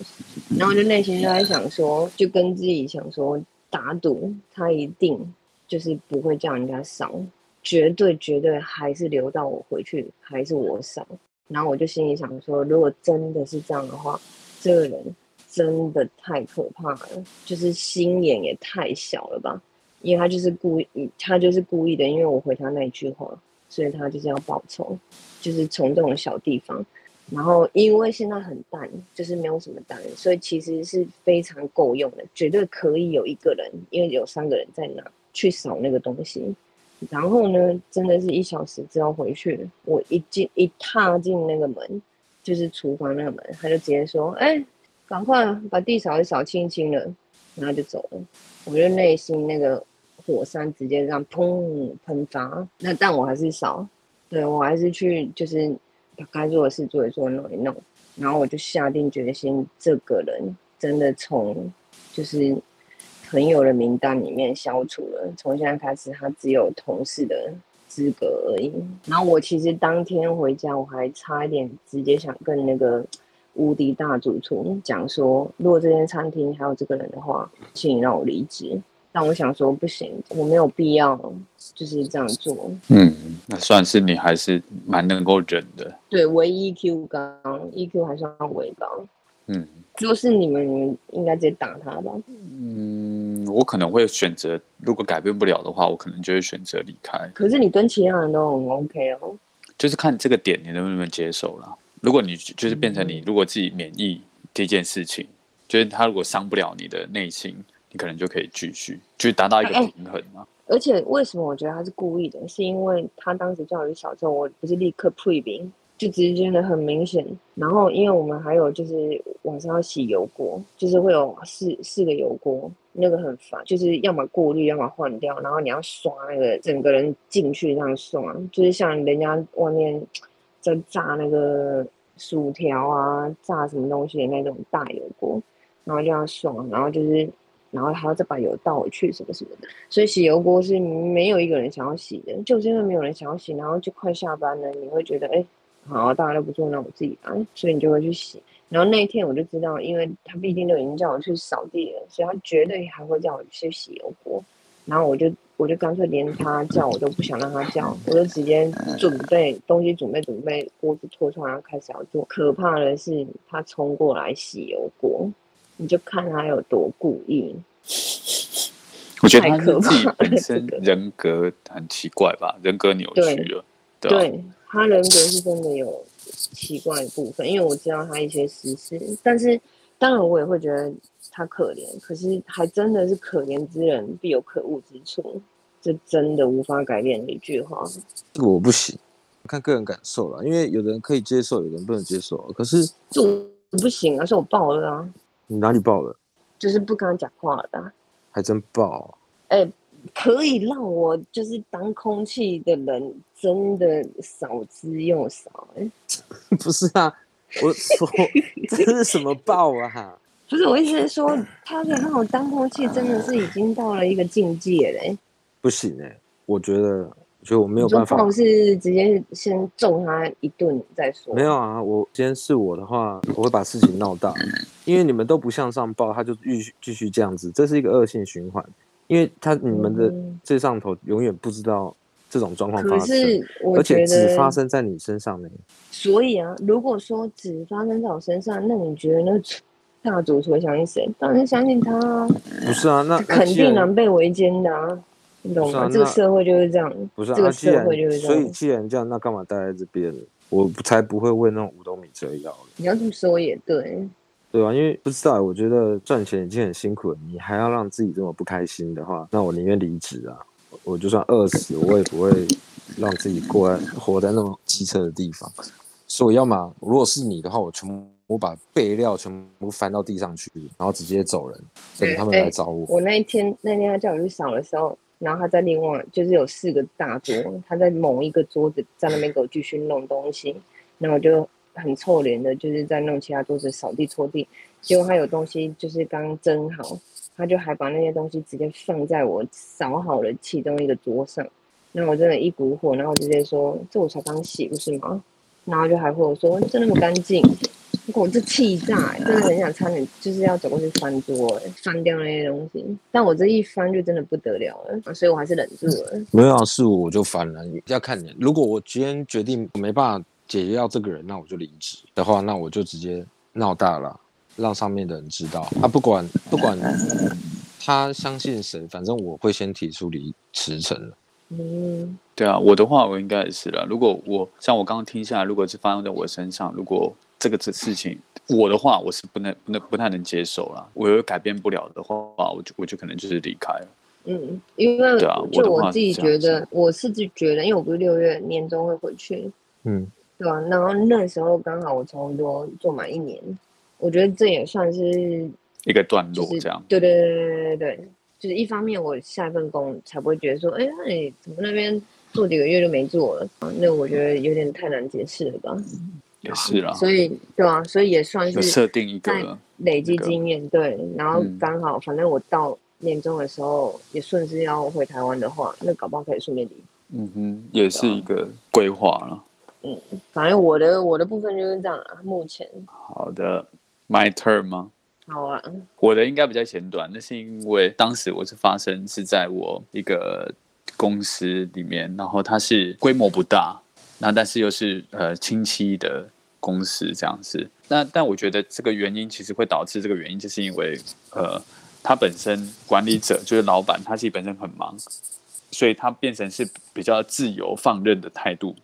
然后就内心就在想说，就跟自己想说，打赌他一定就是不会叫人家扫，绝对绝对还是留到我回去，还是我扫。然后我就心里想说，如果真的是这样的话，这个人真的太可怕了，就是心眼也太小了吧。因为他就是故意，他就是故意的，因为我回他那句话，所以他就是要报仇，就是从这种小地方。然后因为现在很淡，就是没有什么单，所以其实是非常够用的，绝对可以有一个人，因为有三个人在那去扫那个东西。然后呢，真的是一小时之后回去，我一进一踏进那个门，就是厨房那个门，他就直接说：“哎，赶快把地扫一扫，清一清了。”然后就走了。我就内心那个火山直接这样砰喷发，那但我还是扫，对我还是去就是该做的事做一做，弄一弄。然后我就下定决心，这个人真的从就是朋友的名单里面消除了。从现在开始，他只有同事的资格而已。然后我其实当天回家，我还差一点直接想跟那个无敌大主厨讲说，如果这间餐厅还有这个人的话，请你让我离职。但我想说不行，我没有必要就是这样做。嗯，那算是你还是蛮能够忍的。对，唯 EQ 高，EQ 还算微高。嗯如果是你们，你们应该直接打他吧？嗯，我可能会选择，如果改变不了的话，我可能就会选择离开。可是你跟其他人都很 OK 哦。就是看这个点你能不能接受了。如果你就是变成你，如果自己免疫这件事情，就是他如果伤不了你的内心，你可能就可以继续，就达到一个哎平衡嘛。而且为什么我觉得他是故意的？是因为他当时叫我去小之后，我不是立刻退兵，就直接的很明显。然后因为我们还有就是晚上要洗油锅，就是会有四四个油锅，那个很烦，就是要么过滤，要么换掉，然后你要刷那个整个人进去这样刷，就是像人家外面在炸那个薯条啊，炸什么东西的那种大油锅，然后就要刷，然后就是。然后还要再把油倒回去什么什么的，所以洗油锅是没有一个人想要洗的，就是因为没有人想要洗，然后就快下班了，你会觉得哎，好，大家都不做，那我自己来，所以你就会去洗。然后那一天我就知道，因为他毕竟都已经叫我去扫地了，所以他绝对还会叫我去洗油锅。然后我就我就干脆连他叫我都不想让他叫，我就直接准备东西，准备准备锅子拖出来，然后开始要做。可怕的是他冲过来洗油锅。你就看他有多故意，我觉得他自己怕本身人格很奇怪吧，人格扭曲了，对他人格是真的有奇怪的部分，因为我知道他一些私事，但是当然我也会觉得他可怜，可是还真的是可怜之人必有可恶之处，这真的无法改变的一句话。这个我不行，看个人感受了，因为有的人可以接受，有的人不能接受。可是这我不行啊，是我爆了啊，你哪里爆了？就是不跟他讲话的啊、还真爆，哎、可以让我就是当空气的人真的少之又少、哎，不是啊？我说 这是什么爆啊？不是我意思是说，他可以让我当空气，真的是已经到了一个境界嘞、不行哎、我觉得，我觉得我没有办法。爆是直接先揍他一顿再说，没有啊，我今天是我的话，我会把事情闹大，因为你们都不向上报，他就继续继续这样子，这是一个恶性循环。因为他你们的嗯最上头永远不知道这种状况发可生，是我而且只发生在你身上呢。所以啊，如果说只发生在我身上，那你觉得那大主厨会相信谁？当然相信他啊，不是啊，那那肯定既然难被围歼的啊，你懂吗？啊这个社会就是这样，不是啊，这个社会就是这样所以。既然这样，那干嘛待在这边？我才不会为那种五斗米折腰。你要这么说也对，对啊，因为不知道，我觉得赚钱已经很辛苦了，你还要让自己这么不开心的话，那我宁愿离职啊！我就算饿死，我也不会让自己过在活在那种机车的地方。所以，要么如果是你的话，我全部我把备料全部翻到地上去，然后直接走人，等他们哎来找我。我那一天那天他叫我去扫的时候，然后他在另外就是有四个大桌，他在某一个桌子在那边给我继续弄东西，然后我就很臭脸的，就是在弄其他桌子扫地拖地，结果他有东西就是刚蒸好，他就还把那些东西直接放在我扫好的其中一个桌上，那我真的一股火，然后直接说这我才刚洗不是吗？然后就还会我说这那么干净，我这气炸、真的很想差点就是要走过去翻桌、欸，翻掉那些东西。但我这一翻就真的不得了了，啊所以我还是忍住了。没有啊，是我我就翻了，要看你。如果我今天决定没办法解决掉这个人，那我就离职的话，那我就直接闹大了，让上面的人知道。啊，不管不管他相信谁，反正我会先提出离辞呈了。嗯，对啊，我的话我应该也是了。如果我像我刚刚听下来，如果是发生在我身上，如果这个这事情我的话，我是不能不能不太能接受啦。我又改变不了的话，我就我就可能就是离开了。嗯，因为对啊就我自己觉得，我是就觉得，因为我不是六月年终会回去，嗯，对吧、然后那时候刚好我差不多做满一年，我觉得这也算是一个段就是落这样。对对对对对对，就是一方面我下一份工才不会觉得说，哎，那你怎么那边做几个月就没做了？啊那我觉得有点太难解释了吧？也是啦，所以对啊，所以也算有是设定一个累积那个。经验，对，然后嗯。刚好反正我到年终的时候也顺势要回台湾的话，那搞不好可以顺便离。嗯哼，也是一个规划了。嗯反正我的我的部分就是这样啊，目前。好的，my turn 吗？好啊，我的应该比较简短，那是因为当时我是发生是在我一个公司里面，然后它是规模不大，那但是又是呃亲戚的公司这样子。那但我觉得这个原因其实会导致这个原因，就是因为呃他本身管理者就是老板，他自己本身很忙，所以他变成是比较自由放任的态度。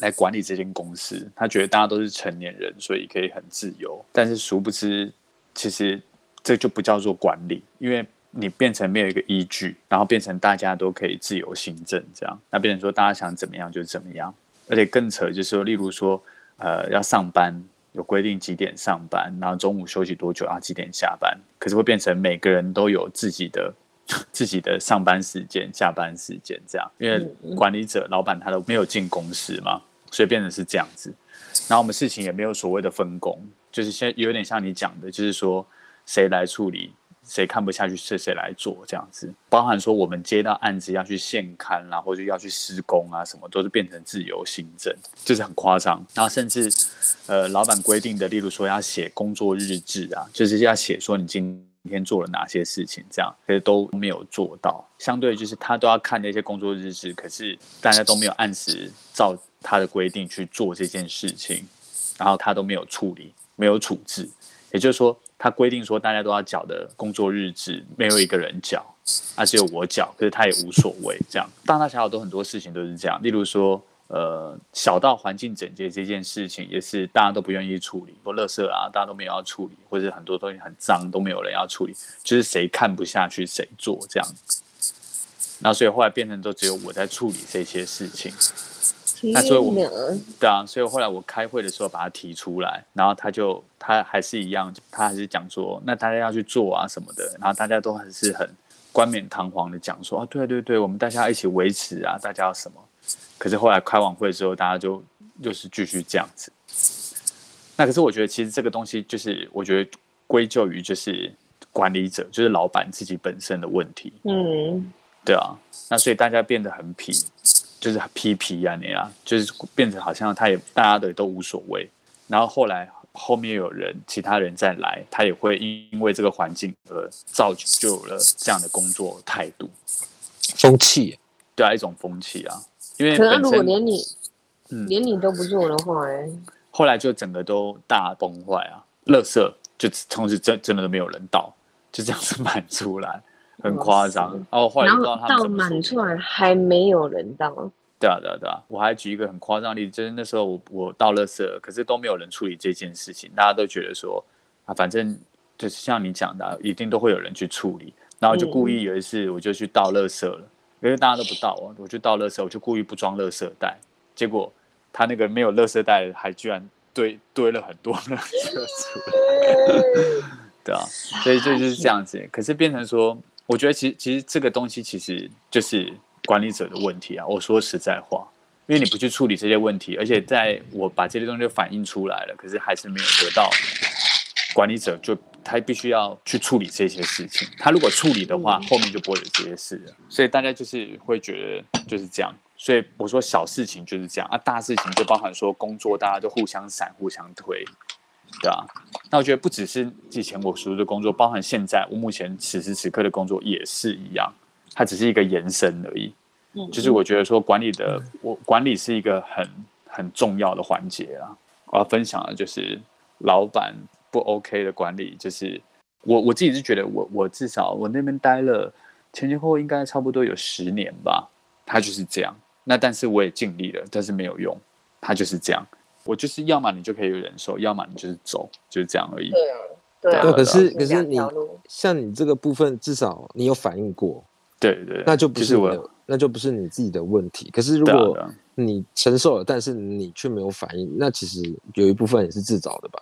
来管理这间公司，他觉得大家都是成年人，所以可以很自由。但是殊不知，其实这就不叫做管理，因为你变成没有一个依据，然后变成大家都可以自由行政这样，那变成说大家想怎么样就怎么样，而且更扯就是说，例如说，呃，要上班有规定几点上班，然后中午休息多久，然后几点下班，可是会变成每个人都有自己的。自己的上班时间、下班时间这样，因为管理者、老板他都没有进公司嘛，所以变成是这样子。然后我们事情也没有所谓的分工，就是现有点像你讲的，就是说谁来处理，谁看不下去是谁来做这样子。包含说我们接到案子要去现刊啦，或者要去施工啊，什么都是变成自由行政，就是很夸张。然后甚至呃，老板规定的，例如说要写工作日志啊，就是要写说你今天做了哪些事情，这样可是都没有做到。相对就是他都要看那些工作日志，可是大家都没有按时照他的规定去做这件事情，然后他都没有处理，没有处置。也就是说，他规定说大家都要缴的工作日志，没有一个人缴，啊，只有我缴，可是他也无所谓。这样大大小小都很多事情都是这样，例如说。呃，小到环境整洁这件事情，也是大家都不愿意处理，或垃圾啊，大家都没有要处理，或者很多东西很脏，都没有人要处理，就是谁看不下去谁做这样。那所以后来变成都只有我在处理这些事情。天那所以我哪，对啊，所以后来我开会的时候把它提出来，然后他就他还是一样，他还是讲说，那大家要去做啊什么的，然后大家都还是很冠冕堂皇的讲说，啊，对对对，我们大家一起维持啊，大家要什么？可是后来开完会之后，大家就就是继续这样子。那可是我觉得，其实这个东西就是我觉得归咎于就是管理者，就是老板自己本身的问题。嗯，对啊，那所以大家变得很皮，就是批评啊你啊，就是变成好像他也大家的都无所谓。然后后来后面有人其他人再来，他也会因为这个环境而造就了这样的工作态度，风气，对啊，一种风气啊。因为可能如果连你嗯连你都不做的话，哎，后来就整个都大崩坏啊，垃圾就从此真真的都没有人倒，就这样子 满出来，很夸张。哦后后来到怎么处理满出来还没有人到，对啊，对啊，对啊！我还举一个很夸张的例子，就是那时候我我倒垃圾了，可是都没有人处理这件事情，大家都觉得说啊，反正就是像你讲的啊，一定都会有人去处理，然后就故意有一次我就去倒垃圾了，因为大家都不倒啊，我就倒垃圾，我就故意不装垃圾袋，结果他那个没有垃圾袋还居然堆堆了很多垃圾出来，对啊，所以这就是这样子。可是变成说，我觉得其实其实这个东西其实就是管理者的问题啊。我说实在话，因为你不去处理这些问题，而且在我把这些东西反映出来了，可是还是没有得到管理者就他必须要去处理这些事情。他如果处理的话，后面就不会有这些事了。所以大家就是会觉得就是这样。所以我说小事情就是这样啊，大事情就包含说工作大家都互相闪、互相推，对啊。那我觉得不只是以前我熟的工作，包含现在我目前此时此刻的工作也是一样，它只是一个延伸而已。嗯就是我觉得说管理的，我管理是一个很很重要的环节啊。我要分享的就是老板不 OK 的管理，就是我我自己是觉得我我至少我那边待了前前后后应该差不多有十年吧，他就是这样。那但是我也尽力了，但是没有用，他就是这样。我就是要么你就可以忍受，要么你就是走，就是这样而已。对啊，对啊，对可是可是你像你这个部分，至少你有反应过，对对，那就不是是我那就不是你自己的问题。可是如果你承受了，但是你却没有反应，那其实有一部分也是自找的吧？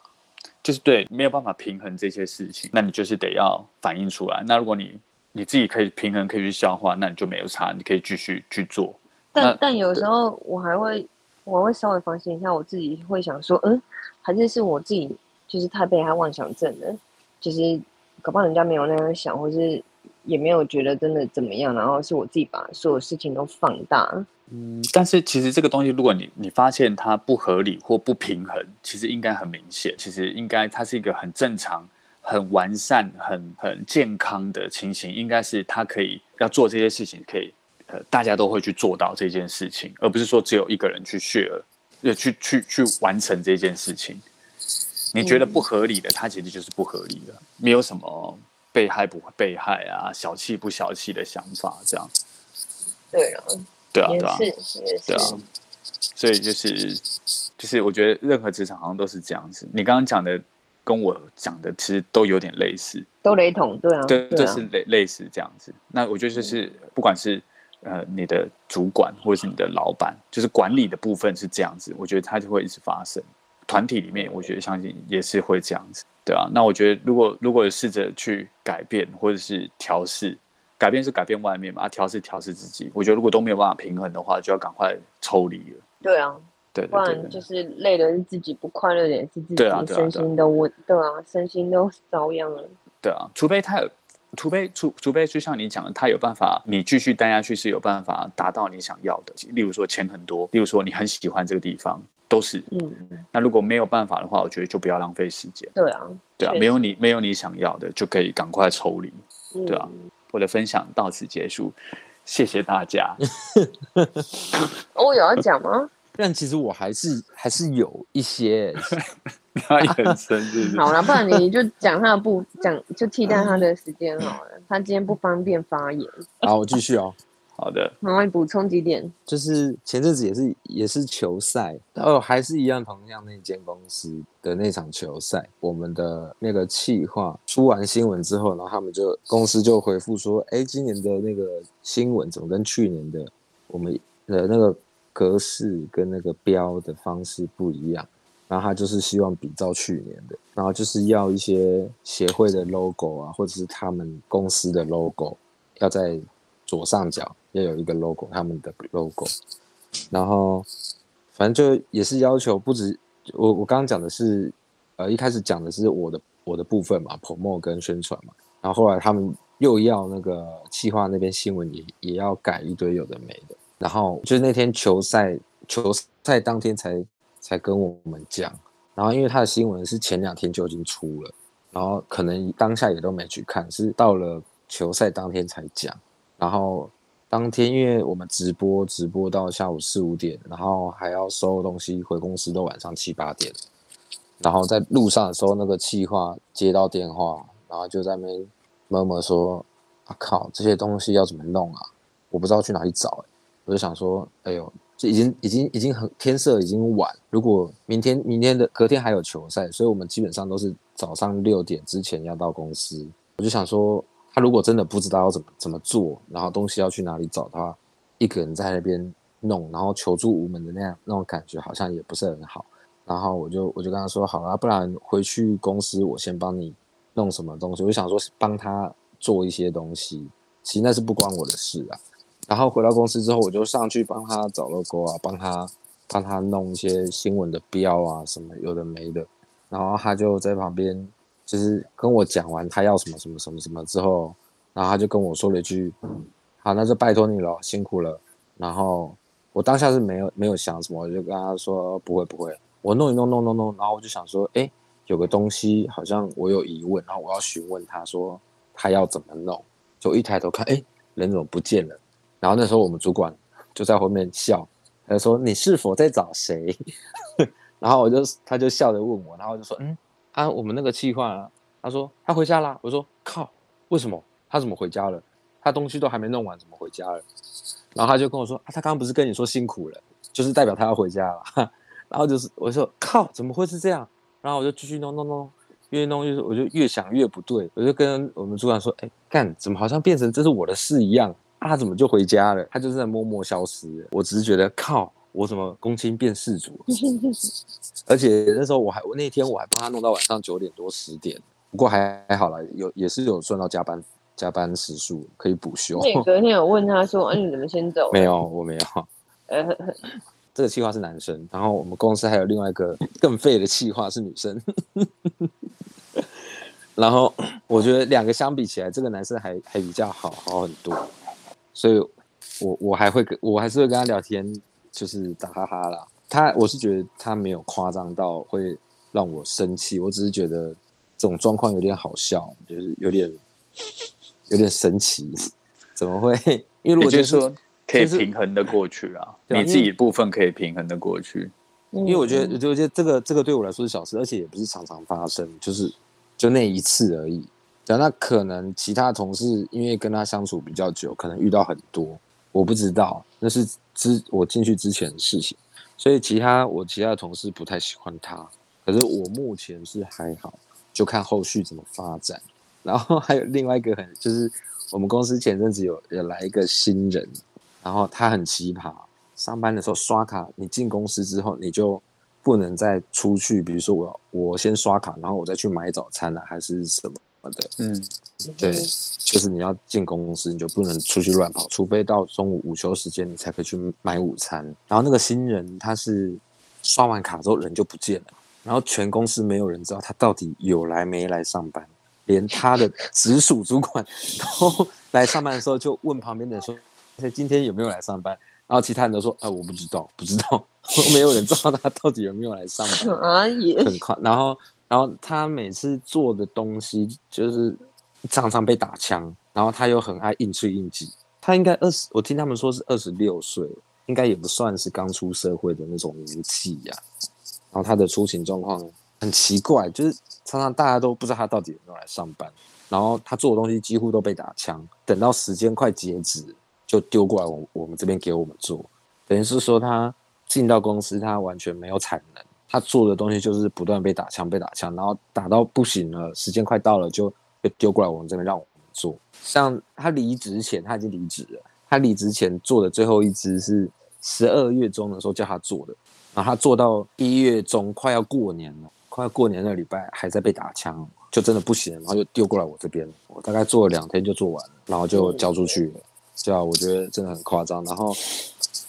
就是对没有办法平衡这些事情，那你就是得要反映出来。那如果你你自己可以平衡，可以去消化，那你就没有差，你可以继续去做。但但有时候我还会，我会稍微反省一下，我自己会想说，嗯，还是是我自己就是太被害妄想症了，就是搞不好人家没有那样想，或是也没有觉得真的怎么样，然后是我自己把所有事情都放大。嗯，但是其实这个东西，如果你你发现它不合理或不平衡，其实应该很明显，其实应该它是一个很正常、很完善、很很健康的情形，应该是他可以要做这些事情，可以大家都会去做到这件事情，而不是说只有一个人去 share，呃去去去完成这件事情。你觉得不合理的，它其实就是不合理的，没有什么被害不被害啊，小气不小气的想法，这样对啊，对啊，对啊。所以就是就是我觉得任何职场好像都是这样子。你刚刚讲的跟我讲的其实都有点类似，都雷同，对啊，对，就是类类似这样子。那我觉得就是不管是呃你的主管或者是你的老板，就是管理的部分是这样子，我觉得它就会一直发生。团体里面，我觉得相信也是会这样子，对啊。那我觉得如果如果试着去改变或者是调试，改变是改变外面嘛，啊，调试调试自己。我觉得如果都没有办法平衡的话，就要赶快抽离了。对啊，不对对对对。然就是累的是自己，不快乐的也是自己，对啊对啊身对啊心都问，对啊，身心都遭殃了。对啊，除非他有，除非除除非就像你讲的，他有办法，你继续待下去是有办法达到你想要的。例如说钱很多，例如说你很喜欢这个地方，都是。嗯，那如果没有办法的话，我觉得就不要浪费时间。对啊，对啊，确没有你没有你想要的，就可以赶快抽离。嗯对啊我的分享到此结束，谢谢大家。哦我有要讲吗？但其实我还是还是有一些，他眼神是不是？好了，不然你就讲他的不讲，就替代他的时间好了。他今天不方便发言。好，我继续哦。好的，然后你补充几点？就是前阵子也是也是球赛，哦，还是一样同样那间公司的那场球赛，我们的那个企划出完新闻之后，然后他们就公司就回复说，哎，今年的那个新闻怎么跟去年的我们的那个格式跟那个标的方式不一样？然后他就是希望比照去年的，然后就是要一些协会的 logo 啊，或者是他们公司的 logo，要在左上角要有一个 logo，他们的 logo。然后反正就也是要求不止我我刚刚讲的是，呃，一开始讲的是我的我的部分嘛，promo 跟宣传嘛，然后后来他们又要那个企划那边新闻也也要改一堆有的没的，然后就是那天球赛球赛当天才。才跟我们讲，然后因为他的新闻是前两天就已经出了，然后可能当下也都没去看，是到了球赛当天才讲。然后当天因为我们直播直播到下午四五点，然后还要收东西回公司都晚上七八点，然后在路上的时候，那个气话接到电话，然后就在那边默默说：“啊靠，这些东西要怎么弄啊？我不知道去哪里找。”我就想说：“哎呦。”这已经已经已经很天色已经晚，如果明天明天的隔天还有球赛，所以我们基本上都是早上六点之前要到公司。我就想说，他如果真的不知道要怎么怎么做，然后东西要去哪里找，他一个人在那边弄，然后求助无门的那样那种感觉，好像也不是很好。然后我就我就跟他说，好了，不然回去公司我先帮你弄什么东西。我就想说帮他做一些东西，其实那是不关我的事啊。然后回到公司之后，我就上去帮他找了勾啊，帮他帮他弄一些新闻的标啊，什么有的没的。然后他就在旁边，就是跟我讲完他要什么什么什么什么之后，然后他就跟我说了一句：“好，那就拜托你了，辛苦了。”然后我当下是没有没有想什么，我就跟他说：“不会不会，我弄一弄弄弄弄。”然后我就想说：“哎，有个东西好像我有疑问，然后我要询问他说他要怎么弄。”就一抬头看，哎，人怎么不见了？然后那时候我们主管就在后面笑，他说：“你是否在找谁？” 然后我就他就笑着问我，然后就说：“嗯啊，我们那个计划。”他说：“他回家啦。”我说：“靠，为什么？他怎么回家了？他东西都还没弄完，怎么回家了？”然后他就跟我说：“啊，他刚刚不是跟你说辛苦了，就是代表他要回家了。”然后就是我说：“靠，怎么会是这样？”然后我就继续弄弄弄，越弄越我就越想越不对，我就跟我们主管说：“哎，干，怎么好像变成这是我的事一样？”他怎么就回家了？他就是在默默消失。我只是觉得靠，我怎么公亲变世主？而且那时候我还，我那天我还帮他弄到晚上九点多十点。不过还还好了，有也是有算到加班加班时数可以补休。那你 昨天有问他说：“哎，你怎么先走？”没有，我没有。呃，这个计划是男生，然后我们公司还有另外一个更废的计划是女生。然后我觉得两个相比起来，这个男生还还比较好好很多。所以，我我还会跟我还是会跟他聊天，就是打哈哈啦。他我是觉得他没有夸张到会让我生气，我只是觉得这种状况有点好笑，就是有点有点神奇，怎么会？因为如果就是说可以平衡的过去啊，你自己部分可以平衡的过去。因为我觉得，我觉得这个这个对我来说是小事，而且也不是常常发生，就是就那一次而已。那可能其他同事因为跟他相处比较久，可能遇到很多，我不知道，那是之我进去之前的事情，所以其他我其他的同事不太喜欢他，可是我目前是还好，就看后续怎么发展。然后还有另外一个很就是我们公司前阵子有有来一个新人，然后他很奇葩，上班的时候刷卡，你进公司之后你就不能再出去，比如说我我先刷卡，然后我再去买早餐了，还是什么？的，嗯，对，就是你要进公司，你就不能出去乱跑，除非到中午午休时间，你才可以去买午餐。然后那个新人他是刷完卡之后人就不见了，然后全公司没有人知道他到底有来没来上班，连他的直属主管都来上班的时候就问旁边的人说：“今天有没有来上班？”然后其他人都说：“哎，我不知道，不知道，没有人知道他到底有没有来上班。”很快，然后。然后他每次做的东西就是常常被打枪，然后他又很爱硬吹硬挤。他应该二十，我听他们说是二十六岁，应该也不算是刚出社会的那种年纪呀。然后他的出勤状况很奇怪，就是常常大家都不知道他到底有没有来上班。然后他做的东西几乎都被打枪，等到时间快截止，就丢过来我我们这边给我们做，等于是说他进到公司他完全没有产能，他做的东西就是不断被打枪被打枪，然后打到不行了，时间快到了就就丢过来我们这边让我们做。像他离职前他已经离职了，他离职前做的最后一支是十二月中的时候叫他做的，然后他做到一月中快要过年了，快要过年那个礼拜还在被打枪，就真的不行，然后就丢过来我这边，我大概做了两天就做完了，然后就交出去了。对啊，我觉得真的很夸张。然后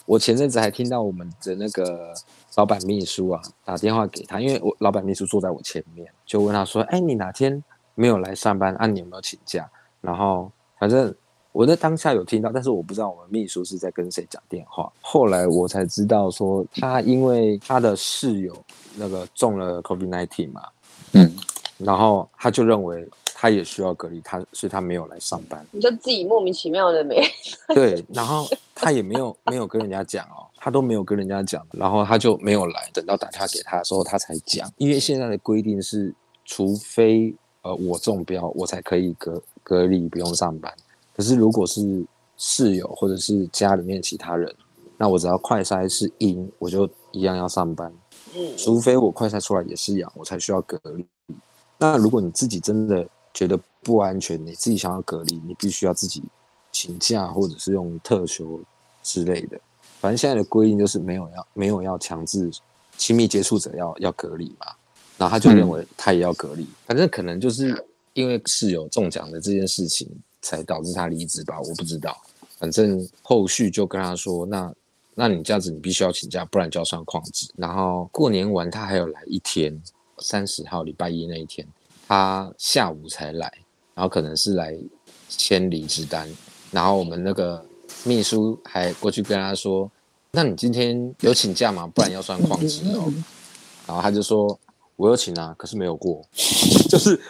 我前阵子还听到我们的那个老板秘书啊打电话给他，因为我老板秘书坐在我前面，就问他说：“哎，你哪天没有来上班？啊，你有没有请假？”然后反正我在当下有听到，但是我不知道我们秘书是在跟谁讲电话。后来我才知道说，他因为他的室友那个中了 COVID nineteen 嘛，嗯，然后他就认为他也需要隔离，他所以他没有来上班。你就自己莫名其妙的没，对，然后他也没有没有跟人家讲哦，他都没有跟人家讲，然后他就没有来，等到打电话给他的时候，他才讲。因为现在的规定是，除非呃我中标，我才可以隔隔离不用上班。可是如果是室友或者是家里面其他人，那我只要快筛是阴，我就一样要上班。嗯，除非我快筛出来也是阳，我才需要隔离。那如果你自己真的觉得不安全，你自己想要隔离，你必须要自己请假或者是用特休之类的。反正现在的规定就是没有要没有要强制亲密接触者要要隔离嘛，然后他就认为他也要隔离。反正可能就是因为室友中奖的这件事情，才导致他离职吧，我不知道。反正后续就跟他说，那那你这样子你必须要请假，不然就要算旷职。然后过年完他还有来一天，三十号礼拜一那一天，他下午才来，然后可能是来签离职单，然后我们那个秘书还过去跟他说，那你今天有请假吗？不然要算旷职哦。然后他就说，我有请啊，可是没有过，就是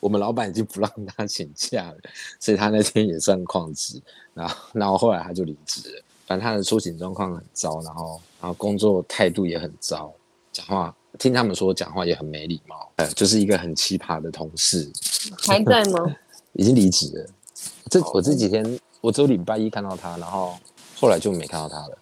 我们老板已经不让他请假了，所以他那天也算旷职。然后，然后后来他就离职了。反正他的出勤状况很糟，然后，然后工作态度也很糟，讲话听他们说讲话也很没礼貌，呃，就是一个很奇葩的同事。还在吗？已经离职了。这我这几天我只有礼拜一看到他，然后后来就没看到他了。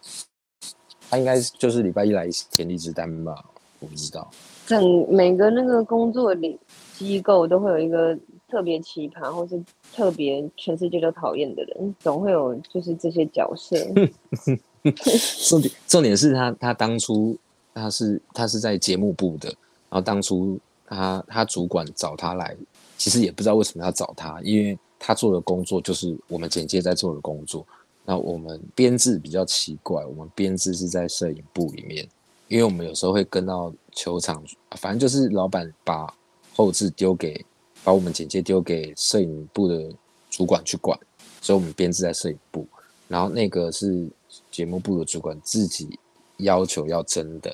他应该就是礼拜一来填离职单吧？我不知道。整每个那个工作里机构都会有一个特别奇葩，或是特别全世界都讨厌的人，总会有就是这些角色。重点重点是他他当初他是他是在节目部的，然后当初他他主管找他来，其实也不知道为什么要找他，因为他做的工作就是我们简介在做的工作。那我们编制比较奇怪，我们编制是在摄影部里面，因为我们有时候会跟到球场，反正就是老板把后置丢给，把我们简介丢给摄影部的主管去管，所以我们编制在摄影部，然后那个是节目部的主管自己要求要真的，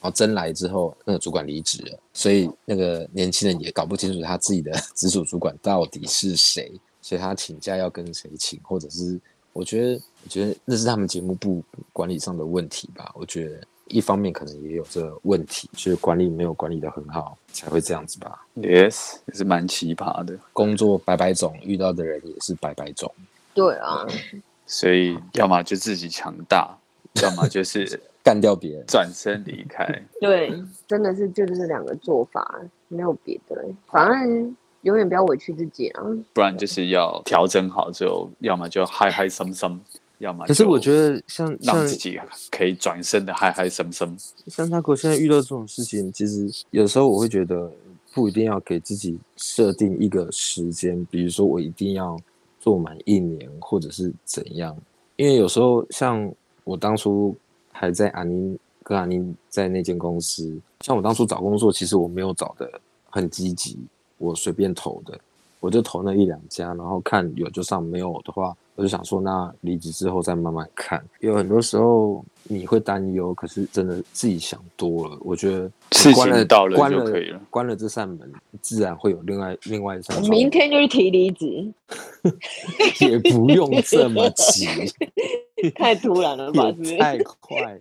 然后真来之后，那个主管离职了，所以那个年轻人也搞不清楚他自己的 直属主管到底是谁，所以他请假要跟谁请，或者是。我觉得，我觉得那是他们节目部管理上的问题吧。我觉得一方面可能也有这个问题，就是管理没有管理的很好，才会这样子吧。Yes，也是蛮奇葩的。工作百百种，遇到的人也是百百种。对啊，所以要么就自己强大，要么就是干掉别人。转身离开。对，真的是就是这两个做法，没有别的。反正永远不要委屈自己啊。不然就是要调整好之后，要么就嗨嗨森森，要么可是我得觉得像像让自己可以转身的嗨嗨森森。像他哥现在遇到这种事情，其实有时候我会觉得不一定要给自己设定一个时间，比如说我一定要做满一年，或者是怎样。因为有时候像我当初还在阿宁跟阿宁在那间公司，像我当初找工作，其实我没有找的很积极，我随便投的，我就投那一两家，然后看有就上，没有的话，我就想说那离职之后再慢慢看。有很多时候你会担忧，可是真的自己想多了。我觉得事关了情到了关了就可以了关了这扇门，自然会有另外另外一扇窗。明天就去提离职，也不用这么急，太突然了吧？太快。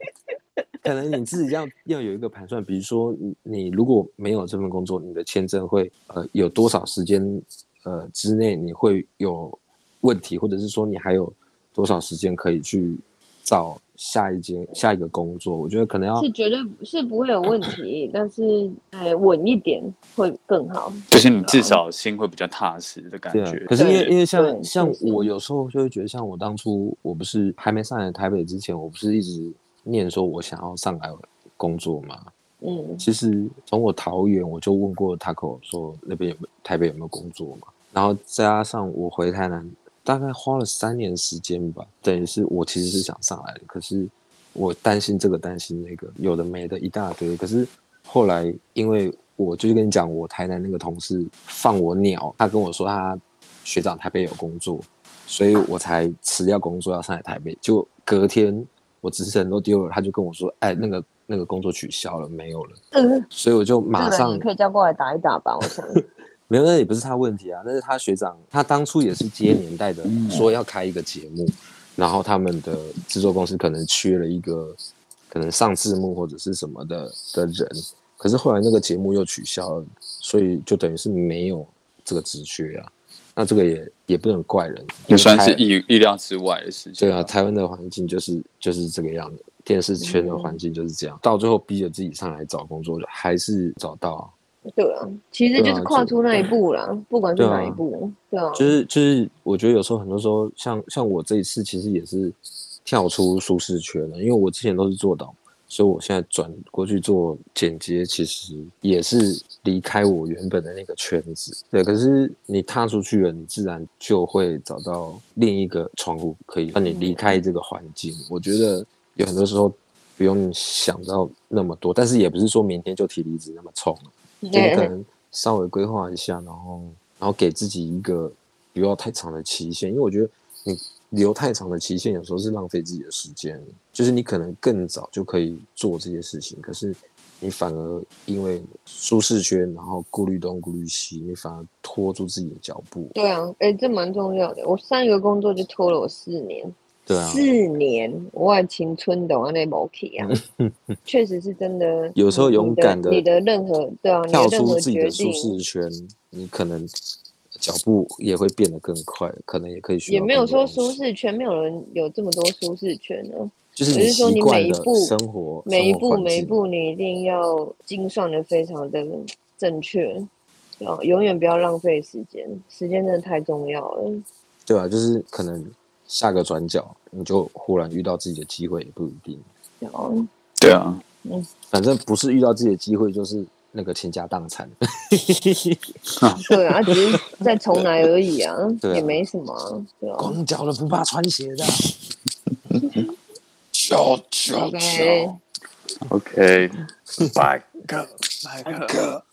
可能你自己要要有一个盘算，比如说你你如果没有这份工作，你的签证会呃有多少时间呃之内你会有问题，或者是说你还有多少时间可以去找下一间下一个工作。我觉得可能要是绝对是不会有问题，但是哎稳一点会更好。就是你至少心会比较踏实的感觉。，可是因为因为像像我有时候就会觉得，像我当初我不是还没上来台北之前，我不是一直念说我想要上来工作嘛？嗯，其实从我桃园我就问过 Taco 说那边有没有台北有没有工作嘛，然后加上我回台南大概花了三年时间吧，等于是我其实是想上来的，可是我担心这个担心那个，有的没的一大堆，可是后来因为我就是跟你讲，我台南那个同事放我鸟，他跟我说他学长台北有工作，所以我才辞掉工作要上来台北，就隔天我职称都丢了，他就跟我说，哎，那个那个工作取消了，没有了。嗯，所以我就马上可以叫过来打一打吧，我想。没有，那也不是他问题啊，那是他学长，他当初也是接年代的，说要开一个节目，然后他们的制作公司可能缺了一个可能上字幕或者是什么的的人，可是后来那个节目又取消了，所以就等于是没有这个职缺啊。那这个也也不能怪人，也算是意意料之外的事情。对啊，台湾的环境就是就是这个样子，电视圈的环境就是这样，到最后逼着自己上来找工作，还是找到啊。对啊，其实就是跨出那一步啦，不管是哪一步，对啊，就是就是，我觉得有时候很多时候，像像我这一次其实也是跳出舒适圈了，因为我之前都是做导，所以我现在转过去做剪接，其实也是离开我原本的那个圈子。对，可是你踏出去了，你自然就会找到另一个窗户，可以让你离开这个环境。我觉得有很多时候不用想到那么多，但是也不是说明天就提离职那么冲。就你可能稍微规划一下，然后然后给自己一个不要太长的期限，因为我觉得你留太长的期限，有时候是浪费自己的时间。就是你可能更早就可以做这些事情，可是你反而因为舒适圈，然后顾虑东顾虑西，你反而拖住自己的脚步。对啊，哎、这蛮重要的。我上一个工作就拖了我四年，对啊，四年，我的青春都安尼无去啊，确实是真的。有时候勇敢的你的任何对啊，你跳出自己的舒适圈，你可能脚步也会变得更快，可能也可以学也没有说舒适圈，没有人有这么多舒适圈呢。就是只是说你每一步生活，每一步每一步你一定要精算的非常的正确，啊，永远不要浪费时间，时间真的太重要了。对啊，就是可能下个转角，你就忽然遇到自己的机会，也不一定。然后对啊，嗯反正不是遇到自己的机会，就是那个倾家荡产。对啊，只是再重来而已啊，也没什么啊，对啊。光脚的不怕穿鞋的。OK，OK，拜 个拜个。